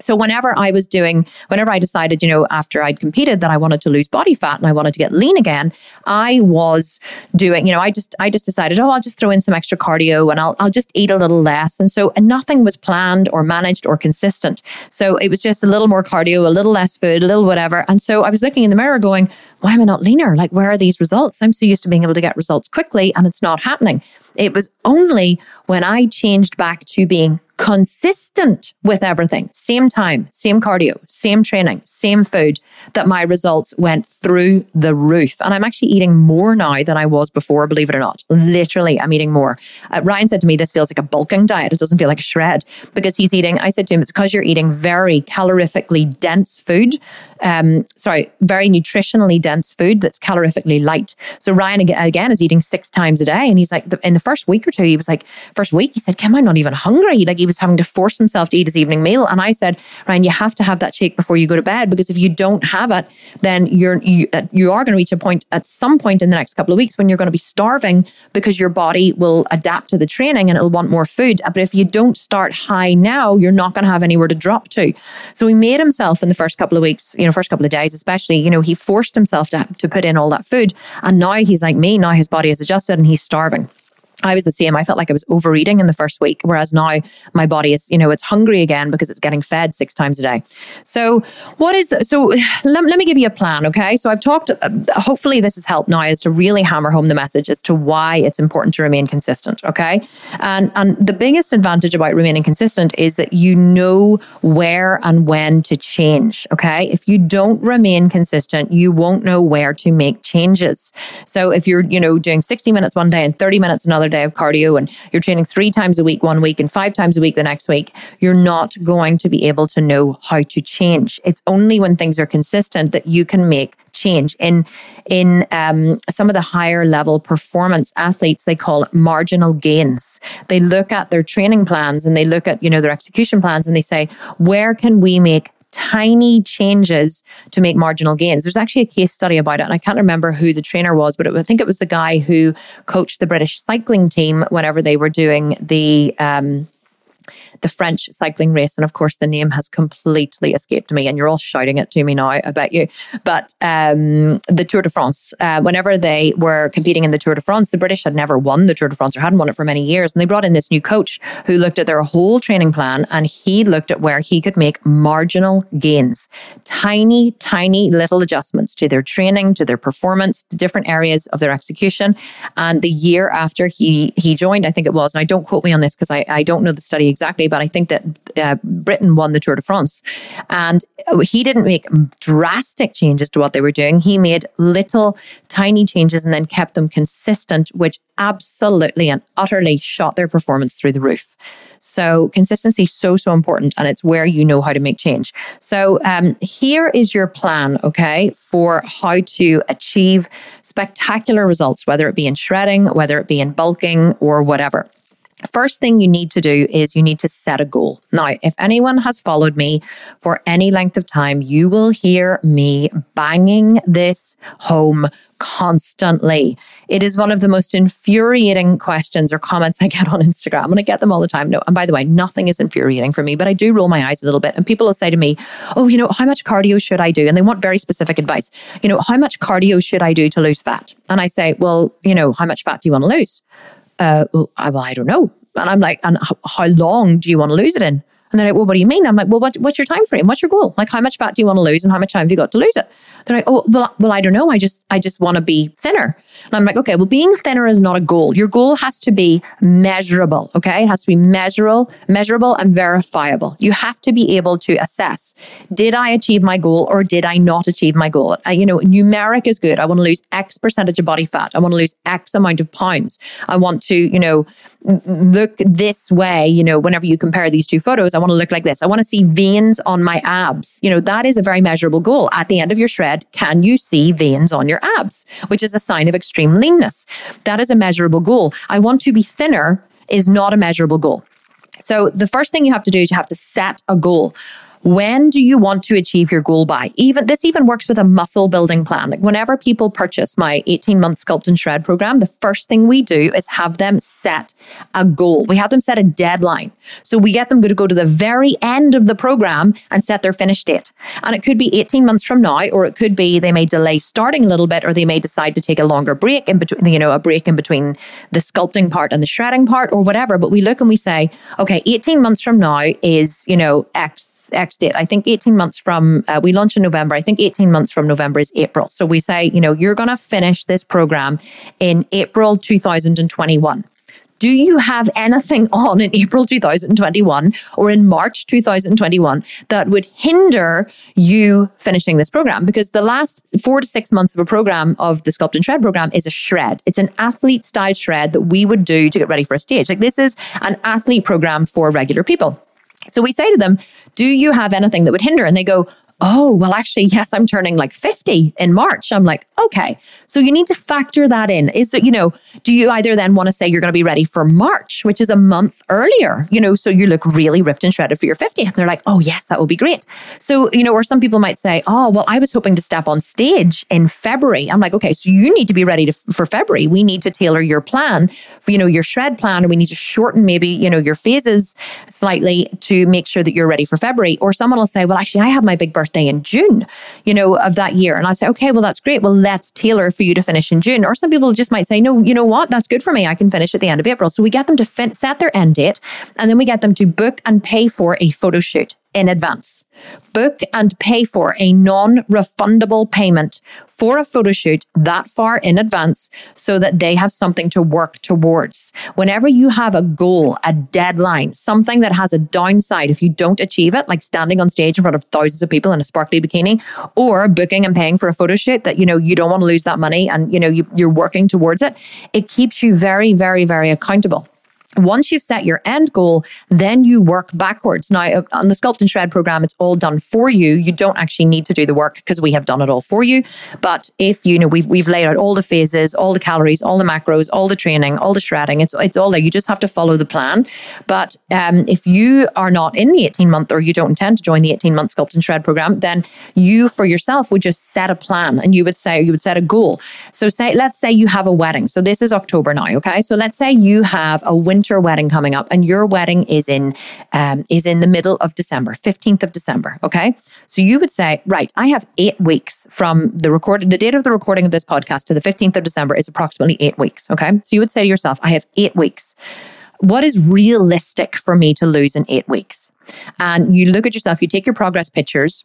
So whenever I was doing, whenever I decided, you know, after I'd competed that I wanted to lose body fat and I wanted to get lean again, I was doing, you know, I just, I just decided, oh, I'll just throw in some extra cardio and I'll, I'll just eat a little less. And so and nothing was planned or managed or consistent. So it was just a little more cardio, a little less food, a little whatever. And so I was looking in the mirror going, why am I not leaner? Like, where are these results? I'm so used to being able to get results quickly and it's not happening. It was only when I changed back to being consistent with everything, same time, same cardio, same training, same food, that my results went through the roof. And I'm actually eating more now than I was before, believe it or not. Literally, I'm eating more. Uh, Ryan said to me, This feels like a bulking diet. It doesn't feel like a shred because he's eating. I said to him, It's because you're eating very calorifically dense food. Um, sorry, very nutritionally dense food that's calorifically light. So Ryan again is eating six times a day. And he's like, in the first week or two, he was like, first week, he said, Kim, I'm not even hungry. Like he was having to force himself to eat his evening meal. And I said, Ryan, you have to have that shake before you go to bed because if you don't have it, then you're you, uh, you are going to reach a point at some point in the next couple of weeks when you're going to be starving because your body will adapt to the training and it'll want more food. But if you don't start high now, you're not going to have anywhere to drop to. So he made himself in the first couple of weeks, you know, first couple of days especially, you know, he forced himself to to put in all that food, and now he's like me. Now his body has adjusted and he's starving. I was the same. I felt like I was overeating in the first week, whereas now my body is, you know, it's hungry again because it's getting fed six times a day. So, what is, so let, let me give you a plan, okay? So, I've talked, hopefully, this has helped now is to really hammer home the message as to why it's important to remain consistent, okay? And, and the biggest advantage about remaining consistent is that you know where and when to change, okay? If you don't remain consistent, you won't know where to make changes. So, if you're, you know, doing 60 minutes one day and 30 minutes another day of cardio and you're training three times a week one week and five times a week the next week, you're not going to be able to know how to change. It's only when things are consistent that you can make change. In in um, some of the higher level performance athletes, they call it marginal gains. They look at their training plans and they look at you know their execution plans and they say, where can we make tiny changes to make marginal gains. There's actually a case study about it, and I can't remember who the trainer was, but it, I think it was the guy who coached the British cycling team whenever they were doing the um, the French cycling race. And of course, the name has completely escaped me, and you're all shouting it to me now, I bet you. But um, the Tour de France, uh, whenever they were competing in the Tour de France, the British had never won the Tour de France or hadn't won it for many years. And they brought in this new coach who looked at their whole training plan and he looked at where he could make marginal gains, tiny, tiny little adjustments to their training, to their performance, to different areas of their execution. And the year after he he joined, I think it was, and I don't quote me on this because I, I don't know the study exactly, but I think that uh, Britain won the Tour de France. And he didn't make drastic changes to what they were doing. He made little tiny changes and then kept them consistent, which absolutely and utterly shot their performance through the roof. So consistency is so, so important. And it's where you know how to make change. So um, here is your plan, okay, for how to achieve spectacular results, whether it be in shredding, whether it be in bulking or whatever. First thing you need to do is you need to set a goal. Now, if anyone has followed me for any length of time, you will hear me banging this home constantly. It is one of the most infuriating questions or comments I get on Instagram, and I get them all the time. No, and by the way, nothing is infuriating for me, but I do roll my eyes a little bit. And people will say to me, Oh, you know, how much cardio should I do? And they want very specific advice. You know, how much cardio should I do to lose fat? And I say, Well, you know, how much fat do you want to lose? Uh, well, I, well, I don't know. And I'm like, and how long do you want to lose it in? And they're like, well, what do you mean? I'm like, well, what, what's your time frame? What's your goal? Like, how much fat do you want to lose and how much time have you got to lose it? They're like, oh, well, well, I don't know. I just, I just want to be thinner. And I'm like, okay, well, being thinner is not a goal. Your goal has to be measurable. Okay. It has to be measurable, measurable and verifiable. You have to be able to assess, did I achieve my goal or did I not achieve my goal? Uh, you know, numeric is good. I want to lose X percentage of body fat. I want to lose X amount of pounds. I want to, you know, look this way, you know, whenever you compare these two photos, I want to look like this. I want to see veins on my abs. You know, that is a very measurable goal. At the end of your shred, can you see veins on your abs, which is a sign of extreme leanness? That is a measurable goal. I want to be thinner is not a measurable goal. So the first thing you have to do is you have to set a goal. When do you want to achieve your goal by? Even this even works with a muscle building plan. Like whenever people purchase my 18 month sculpt and shred program, the first thing we do is have them set a goal. We have them set a deadline. So we get them to go to the very end of the program and set their finish date. And it could be 18 months from now, or it could be they may delay starting a little bit, or they may decide to take a longer break in between, you know, a break in between the sculpting part and the shredding part or whatever. But we look and we say, okay, 18 months from now is, you know, X X date. I think 18 months from, uh, we launch in November. I think 18 months from November is April. So we say, you know, you're going to finish this program in April 2021. Do you have anything on in April 2021 or in March 2021 that would hinder you finishing this program? Because the last four to six months of a program of the Sculpt and Shred program is a shred. It's an athlete style shred that we would do to get ready for a stage. Like this is an athlete program for regular people. So we say to them, Do you have anything that would hinder? And they go, oh, well, actually, yes, I'm turning like 50 in March. I'm like, okay. So you need to factor that in. Is it, you know, do you either then want to say you're going to be ready for March, which is a month earlier, you know, so you look really ripped and shredded for your 50th? And they're like, oh, yes, that will be great. So, you know, or some people might say, oh, well, I was hoping to step on stage in February. I'm like, okay, so you need to be ready to, for February. We need to tailor your plan, for, you know, your shred plan, and we need to shorten maybe, you know, your phases slightly to make sure that you're ready for February. Or someone will say, well, actually, I have my big birthday birthday in June, you know, of that year. And I say, okay, well, that's great. Well, let's tailor for you to finish in June. Or some people just might say, no, you know what? That's good for me. I can finish at the end of April. So we get them to fin- set their end date and then we get them to book and pay for a photo shoot in advance. Book and pay for a non refundable payment for a photo shoot that far in advance so that they have something to work towards. Whenever you have a goal, a deadline, something that has a downside if you don't achieve it, like standing on stage in front of thousands of people in a sparkly bikini or booking and paying for a photo shoot that, you know, you don't want to lose that money and, you know, you, you're working towards it, it keeps you very, very, very accountable. Once you've set your end goal, then you work backwards. Now, uh, on the Sculpt and Shred program, it's all done for you. You don't actually need to do the work because we have done it all for you. But if you know we've we've laid out all the phases, all the calories, all the macros, all the training, all the shredding, it's it's all there. You just have to follow the plan. But um, if you are not in the 18 month or you don't intend to join the 18 month Sculpt and Shred program, then you for yourself would just set a plan and you would say you would set a goal. So say let's say you have a wedding. So this is October now, okay? So let's say you have a winter winter wedding coming up, and your wedding is in um, is in the middle of December, fifteenth of December. Okay, so you would say, right, I have eight weeks from the recording, the date of the recording of this podcast to the fifteenth of December is approximately eight weeks. Okay, so you would say to yourself, I have eight weeks. What is realistic for me to lose in eight weeks? And you look at yourself, you take your progress pictures,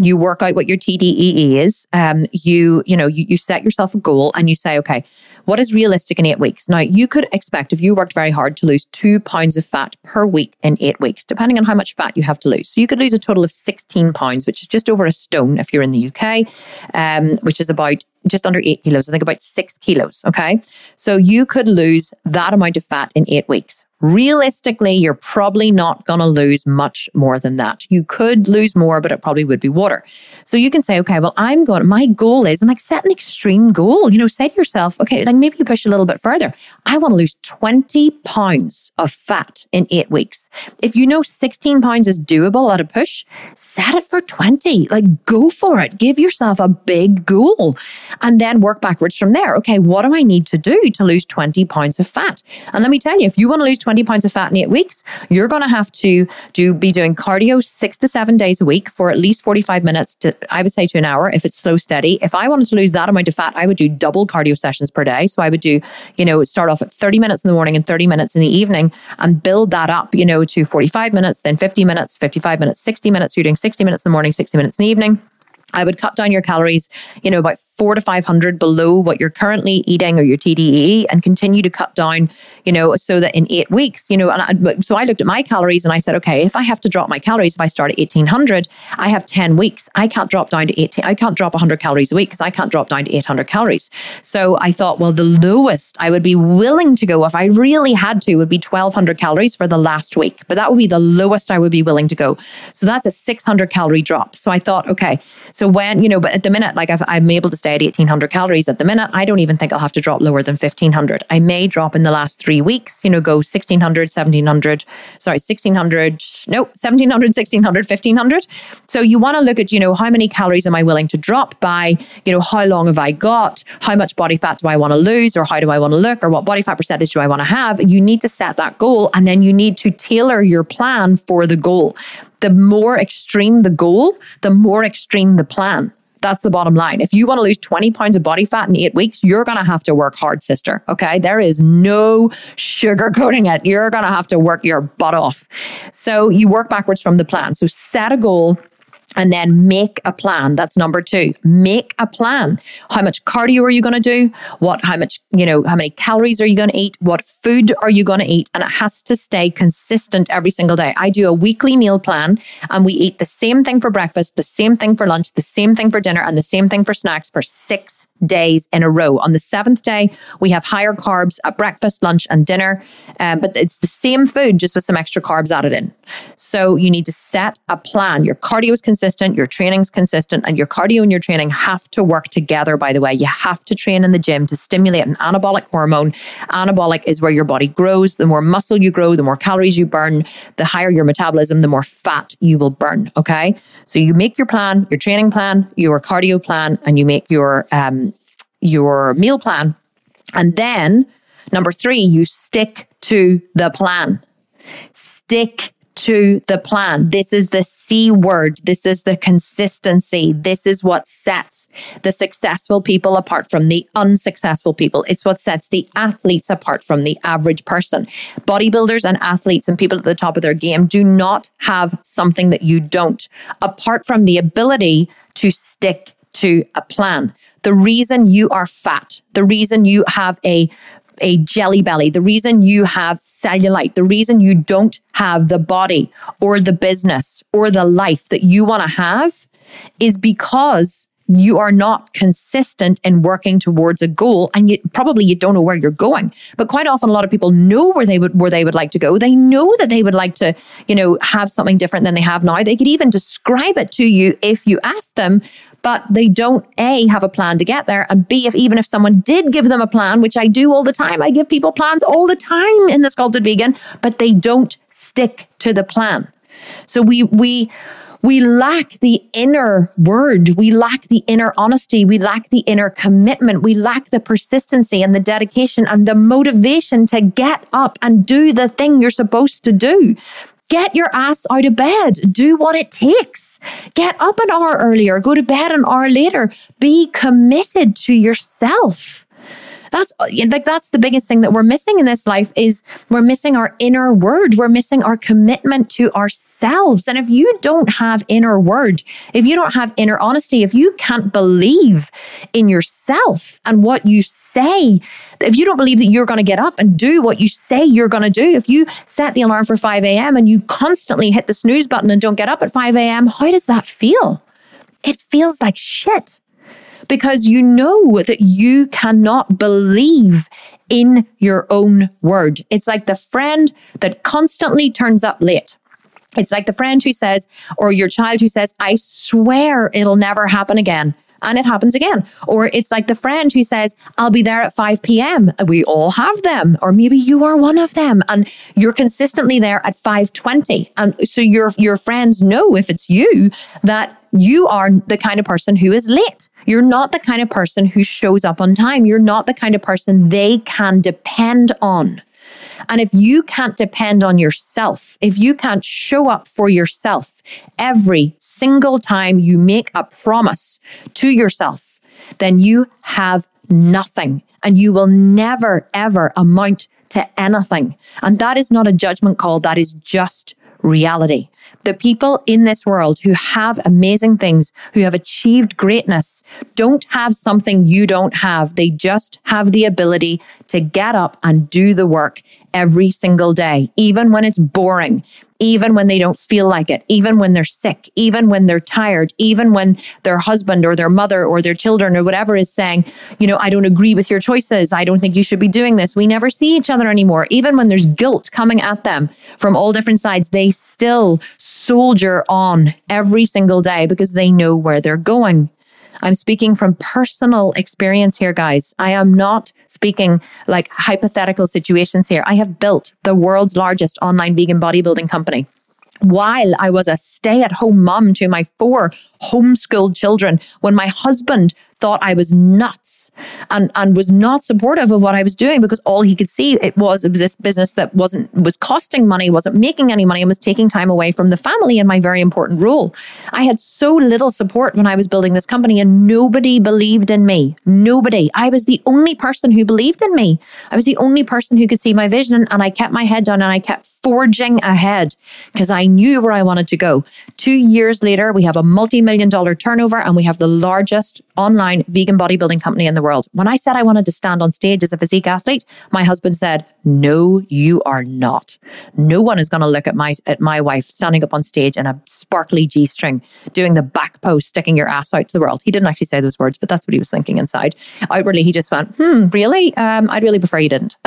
you work out what your TDEE is. Um, you, you know, you, you set yourself a goal and you say, okay, what is realistic in eight weeks? Now, you could expect if you worked very hard to lose two pounds of fat per week in eight weeks, depending on how much fat you have to lose. So you could lose a total of 16 pounds, which is just over a stone if you're in the UK, um, which is about just under eight kilos, I think about six kilos. Okay. So you could lose that amount of fat in eight weeks. Realistically, you're probably not going to lose much more than that. You could lose more, but it probably would be water. So you can say, okay, well, I'm going, my goal is, and like set an extreme goal, you know, say to yourself, okay, like maybe you push a little bit further. I want to lose 20 pounds of fat in eight weeks. If you know 16 pounds is doable at a push, set it for 20. Like go for it. Give yourself a big goal and then work backwards from there. Okay, what do I need to do to lose 20 pounds of fat? And let me tell you, if you want to lose 20 pounds of fat in eight weeks, you're going to have to do be doing cardio six to seven days a week for at least 45 minutes to, I would say, to an hour if it's slow steady. If I wanted to lose that amount of fat, I would do double cardio sessions per day. So I would do, you know, start off at 30 minutes in the morning and 30 minutes in the evening and build that up, you know, to 45 minutes, then 50 minutes, 55 minutes, 60 minutes. You're doing 60 minutes in the morning, 60 minutes in the evening. I would cut down your calories, you know, about four to 500 below what you're currently eating or your TDE and continue to cut down, you know, so that in eight weeks, you know, and I, so I looked at my calories and I said, okay, if I have to drop my calories, if I start at 1800, I have 10 weeks. I can't drop down to 18, I can't drop 100 calories a week because I can't drop down to 800 calories. So I thought, well, the lowest I would be willing to go if I really had to would be 1200 calories for the last week, but that would be the lowest I would be willing to go. So that's a 600 calorie drop. So I thought, okay, so when, you know, but at the minute, like i am able to stay at 1800 calories at the minute. I don't even think I'll have to drop lower than 1500. I may drop in the last three weeks, you know, go 1600, 1700, sorry, 1600, no, 1700, 1600, 1500. So you want to look at, you know, how many calories am I willing to drop by, you know, how long have I got, how much body fat do I want to lose, or how do I want to look, or what body fat percentage do I want to have? You need to set that goal and then you need to tailor your plan for the goal. The more extreme the goal, the more extreme the plan. That's the bottom line. If you want to lose 20 pounds of body fat in eight weeks, you're going to have to work hard, sister. Okay. There is no sugarcoating it. You're going to have to work your butt off. So you work backwards from the plan. So set a goal and then make a plan. That's number 2 make a plan. How much cardio are you going to do? What how much you know how many calories are you going to eat? What food are you going to eat? And it has to stay consistent every single day. I do a weekly meal plan and we eat the same thing for breakfast the same thing for lunch the same thing for dinner and the same thing for snacks for 6 days in a row. On the seventh day, we have higher carbs at breakfast, lunch, and dinner, um, but it's the same food, just with some extra carbs added in. So you need to set a plan. Your cardio is consistent, your training is consistent, and your cardio and your training have to work together, by the way. You have to train in the gym to stimulate an anabolic hormone. Anabolic is where your body grows. The more muscle you grow, the more calories you burn, the higher your metabolism, the more fat you will burn. Okay. So you make your plan, your training plan, your cardio plan, and you make your um, your meal plan. And then number three, you stick to the plan. Stick to the plan. This is the C word. This is the consistency. This is what sets the successful people apart from the unsuccessful people. It's what sets the athletes apart from the average person. Bodybuilders and athletes and people at the top of their game do not have something that you don't, apart from the ability to stick to a plan. The reason you are fat, the reason you have a a jelly belly, the reason you have cellulite, the reason you don't have the body or the business or the life that you want to have is because you are not consistent in working towards a goal and you probably you don't know where you're going. But quite often a lot of people know where they would where they would like to go. They know that they would like to you know have something different than they have now. They could even describe it to you if you ask them but they don't a have a plan to get there and b if even if someone did give them a plan which i do all the time i give people plans all the time in the sculpted vegan but they don't stick to the plan so we we we lack the inner word. We lack the inner honesty. We lack the inner commitment. We lack the persistency and the dedication and the motivation to get up and do the thing you're supposed to do. Get your ass out of bed. Do what it takes. Get up an hour earlier. Go to bed an hour later. Be committed to yourself. That's like that's the biggest thing that we're missing in this life is we're missing our inner word. We're missing our commitment to ourselves. And if you don't have inner word, if you don't have inner honesty, if you can't believe in yourself and what you say, if you don't believe that you're going to get up and do what you say you're going to do, if you set the alarm for 5 a.m. and you constantly hit the snooze button and don't get up at 5 a.m., how does that feel? It feels like shit because you know that you cannot believe in your own word. It's like the friend that constantly turns up late. It's like the friend who says, or your child who says, I swear it'll never happen again. And it happens again. Or it's like the friend who says, I'll be there at 5 p.m. We all have them. Or maybe you are one of them and you're consistently there at 520. And so your, your friends know if it's you that you are the kind of person who is late. You're not the kind of person who shows up on time. You're not the kind of person they can depend on. And if you can't depend on yourself, if you can't show up for yourself every single time you make a promise to yourself, then you have nothing and you will never, ever amount to anything. And that is not a judgment call, that is just reality. The people in this world who have amazing things, who have achieved greatness, don't have something you don't have. They just have the ability to get up and do the work every single day, even when it's boring, even when they don't feel like it, even when they're sick, even when they're tired, even when their husband or their mother or their children or whatever is saying, you know, I don't agree with your choices. I don't think you should be doing this. We never see each other anymore. Even when there's guilt coming at them from all different sides, they still soldier on every single day because they know where they're going. I'm speaking from personal experience here, guys. I am not speaking like hypothetical situations here. I have built the world's largest online vegan bodybuilding company while I was a stay at home mom to my four homeschooled children, when my husband thought I was nuts and, and was not supportive of what I was doing because all he could see it was this business that wasn't was costing money, wasn't making any money, and was taking time away from the family and my very important role. I had so little support when I was building this company, and nobody believed in me. Nobody. I was the only person who believed in me. I was the only person who could see my vision, and I kept my head down and I kept forging ahead because I knew where I wanted to go. Two years later, we have a multi million dollar turnover and we have the largest online vegan bodybuilding company in the world. When I said I wanted to stand on stage as a physique athlete, my husband said, "No, you are not. No one is going to look at my at my wife standing up on stage in a sparkly G-string, doing the back pose, sticking your ass out to the world." He didn't actually say those words, but that's what he was thinking inside. Outwardly, he just went, "Hmm, really? Um, I'd really prefer you didn't."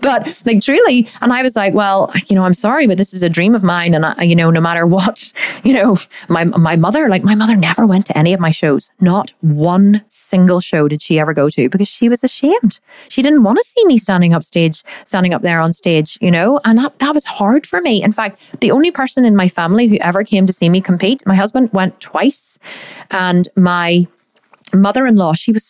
but like truly, and I was like, "Well, you know, I'm sorry, but this is a dream of mine, and I, you know, no matter what, you know, my my mother, like my mother, never went to any of my shows, not one single show did she ever go to because she was ashamed. She didn't want to see me standing up stage, standing up there on stage, you know, and that, that was hard for me. In fact, the only person in my family who ever came to see me compete, my husband went twice, and my mother in law, she was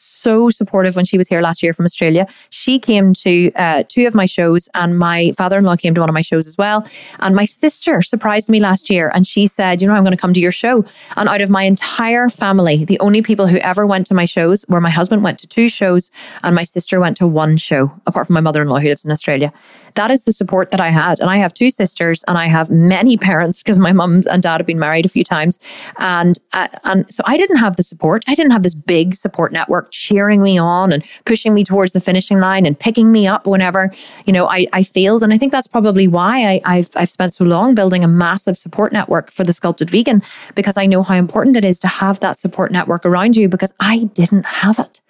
supportive when she was here last year from Australia. She came to uh, two of my shows, and my father in law came to one of my shows as well. And my sister surprised me last year, and she said, You know, I'm going to come to your show. And out of my entire family, the only people who ever went to my shows were my husband went to two shows, and my sister went to one show, apart from my mother in law who lives in Australia that is the support that I had. And I have two sisters and I have many parents because my mum and dad have been married a few times. And, uh, and so I didn't have the support. I didn't have this big support network cheering me on and pushing me towards the finishing line and picking me up whenever, you know, I, I failed. And I think that's probably why I, have I've spent so long building a massive support network for the sculpted vegan because I know how important it is to have that support network around you because I didn't have it.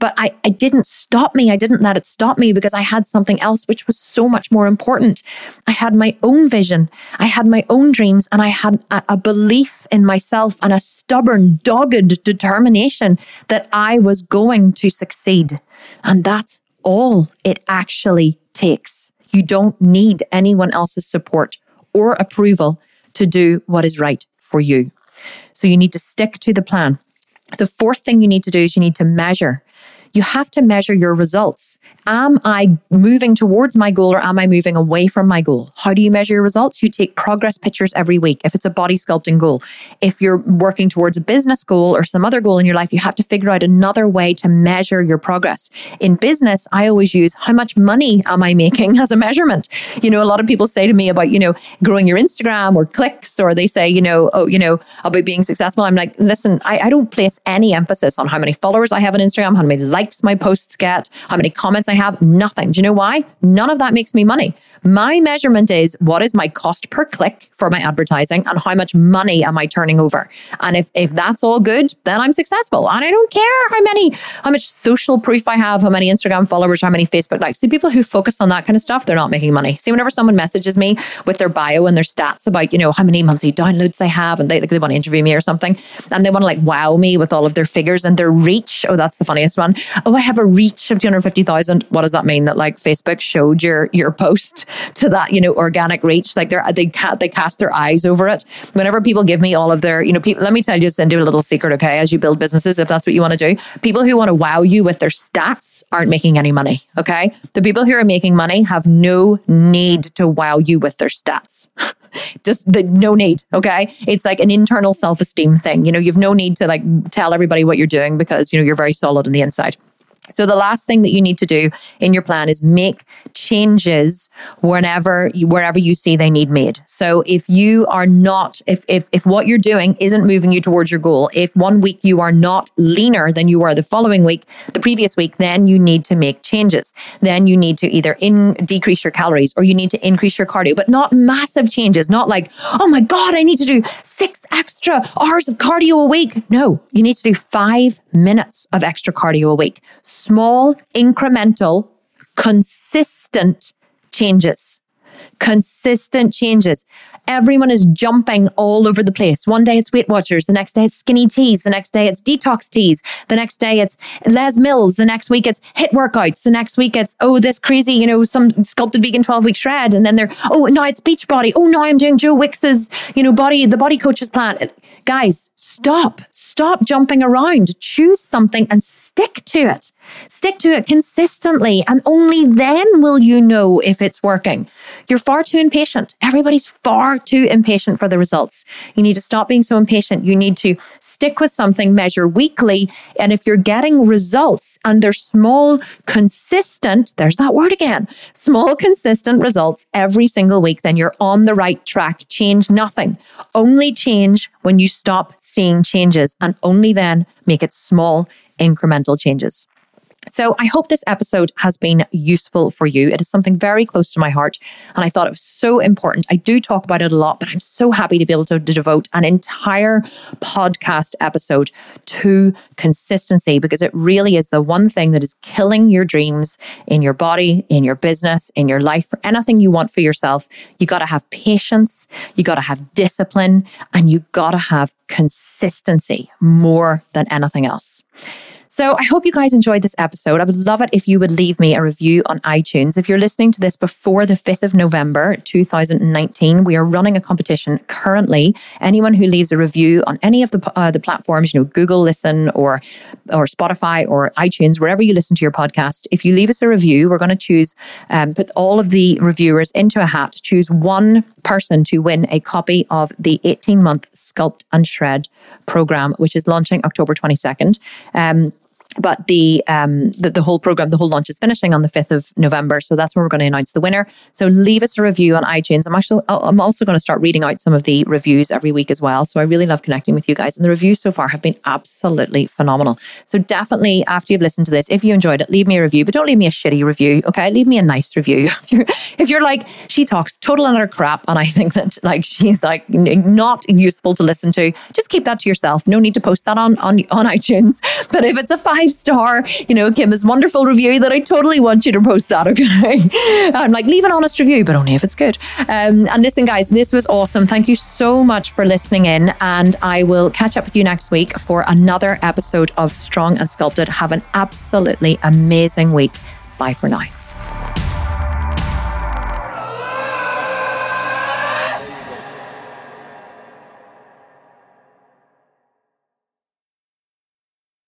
But I, I didn't stop me. I didn't let it stop me because I had something else which was so much more important. I had my own vision, I had my own dreams, and I had a, a belief in myself and a stubborn, dogged determination that I was going to succeed. And that's all it actually takes. You don't need anyone else's support or approval to do what is right for you. So you need to stick to the plan. The fourth thing you need to do is you need to measure. You have to measure your results. Am I moving towards my goal or am I moving away from my goal? How do you measure your results? You take progress pictures every week. If it's a body sculpting goal, if you're working towards a business goal or some other goal in your life, you have to figure out another way to measure your progress. In business, I always use how much money am I making as a measurement. You know, a lot of people say to me about, you know, growing your Instagram or clicks, or they say, you know, oh, you know, about being successful. I'm like, listen, I, I don't place any emphasis on how many followers I have on Instagram, how many likes my posts get, how many comments I have nothing. Do you know why? None of that makes me money. My measurement is what is my cost per click for my advertising and how much money am I turning over? And if, if that's all good, then I'm successful. And I don't care how many, how much social proof I have, how many Instagram followers, how many Facebook likes. The people who focus on that kind of stuff, they're not making money. See, whenever someone messages me with their bio and their stats about, you know, how many monthly downloads they have and they, like, they want to interview me or something, and they want to like wow me with all of their figures and their reach. Oh, that's the funniest one. Oh, I have a reach of 250,000. What does that mean? That like Facebook showed your your post to that, you know, organic reach? Like they're, they can't, they cast their eyes over it. Whenever people give me all of their, you know, people, let me tell you, send you a little secret, okay? As you build businesses, if that's what you want to do, people who want to wow you with their stats aren't making any money, okay? The people who are making money have no need to wow you with their stats. just the no need okay? It's like an internal self-esteem thing you know? You've no need to like tell everybody what you're doing because you know you're very solid on the inside so the last thing that you need to do in your plan is make changes whenever you, wherever you see they need made. So if you are not if if if what you're doing isn't moving you towards your goal, if one week you are not leaner than you were the following week, the previous week, then you need to make changes. Then you need to either in decrease your calories or you need to increase your cardio, but not massive changes, not like, "Oh my god, I need to do 6 extra hours of cardio a week." No, you need to do 5 minutes of extra cardio a week small, incremental, consistent changes. Consistent changes. Everyone is jumping all over the place. One day it's Weight Watchers, the next day it's skinny teas, the next day it's detox teas, the next day it's Les Mills, the next week it's HIIT workouts, the next week it's, oh, this crazy, you know, some sculpted vegan 12 week shred. And then they're, oh, no, it's Beachbody. Oh, no, I'm doing Joe Wicks's, you know, body, the body coach's plan. Guys, stop, stop jumping around. Choose something and stick to it. Stick to it consistently, and only then will you know if it's working. You're far too impatient. Everybody's far too impatient for the results. You need to stop being so impatient. You need to stick with something, measure weekly. And if you're getting results and they're small, consistent, there's that word again, small, consistent results every single week, then you're on the right track. Change nothing. Only change when you stop seeing changes, and only then make it small, incremental changes. So I hope this episode has been useful for you. It is something very close to my heart, and I thought it was so important. I do talk about it a lot, but I'm so happy to be able to, to devote an entire podcast episode to consistency because it really is the one thing that is killing your dreams in your body, in your business, in your life, for anything you want for yourself. You got to have patience, you got to have discipline, and you got to have consistency more than anything else. So I hope you guys enjoyed this episode. I would love it if you would leave me a review on iTunes. If you're listening to this before the 5th of November, 2019, we are running a competition currently. Anyone who leaves a review on any of the, uh, the platforms, you know, Google Listen or, or Spotify or iTunes, wherever you listen to your podcast, if you leave us a review, we're going to choose, um, put all of the reviewers into a hat, choose one person to win a copy of the 18 month Sculpt and Shred program, which is launching October 22nd. Um, but the, um, the, the whole program, the whole launch is finishing on the fifth of November, so that's when we're going to announce the winner. So leave us a review on iTunes. I'm actually I'm also going to start reading out some of the reviews every week as well. So I really love connecting with you guys, and the reviews so far have been absolutely phenomenal. So definitely, after you've listened to this, if you enjoyed it, leave me a review, but don't leave me a shitty review. Okay, leave me a nice review. if you're if you're like she talks total and utter crap, and I think that like she's like not useful to listen to, just keep that to yourself. No need to post that on on on iTunes. But if it's a five five star, you know, Kim's wonderful review that I totally want you to post that, okay? I'm like, leave an honest review, but only if it's good. Um, and listen, guys, this was awesome. Thank you so much for listening in. And I will catch up with you next week for another episode of Strong and Sculpted. Have an absolutely amazing week. Bye for now.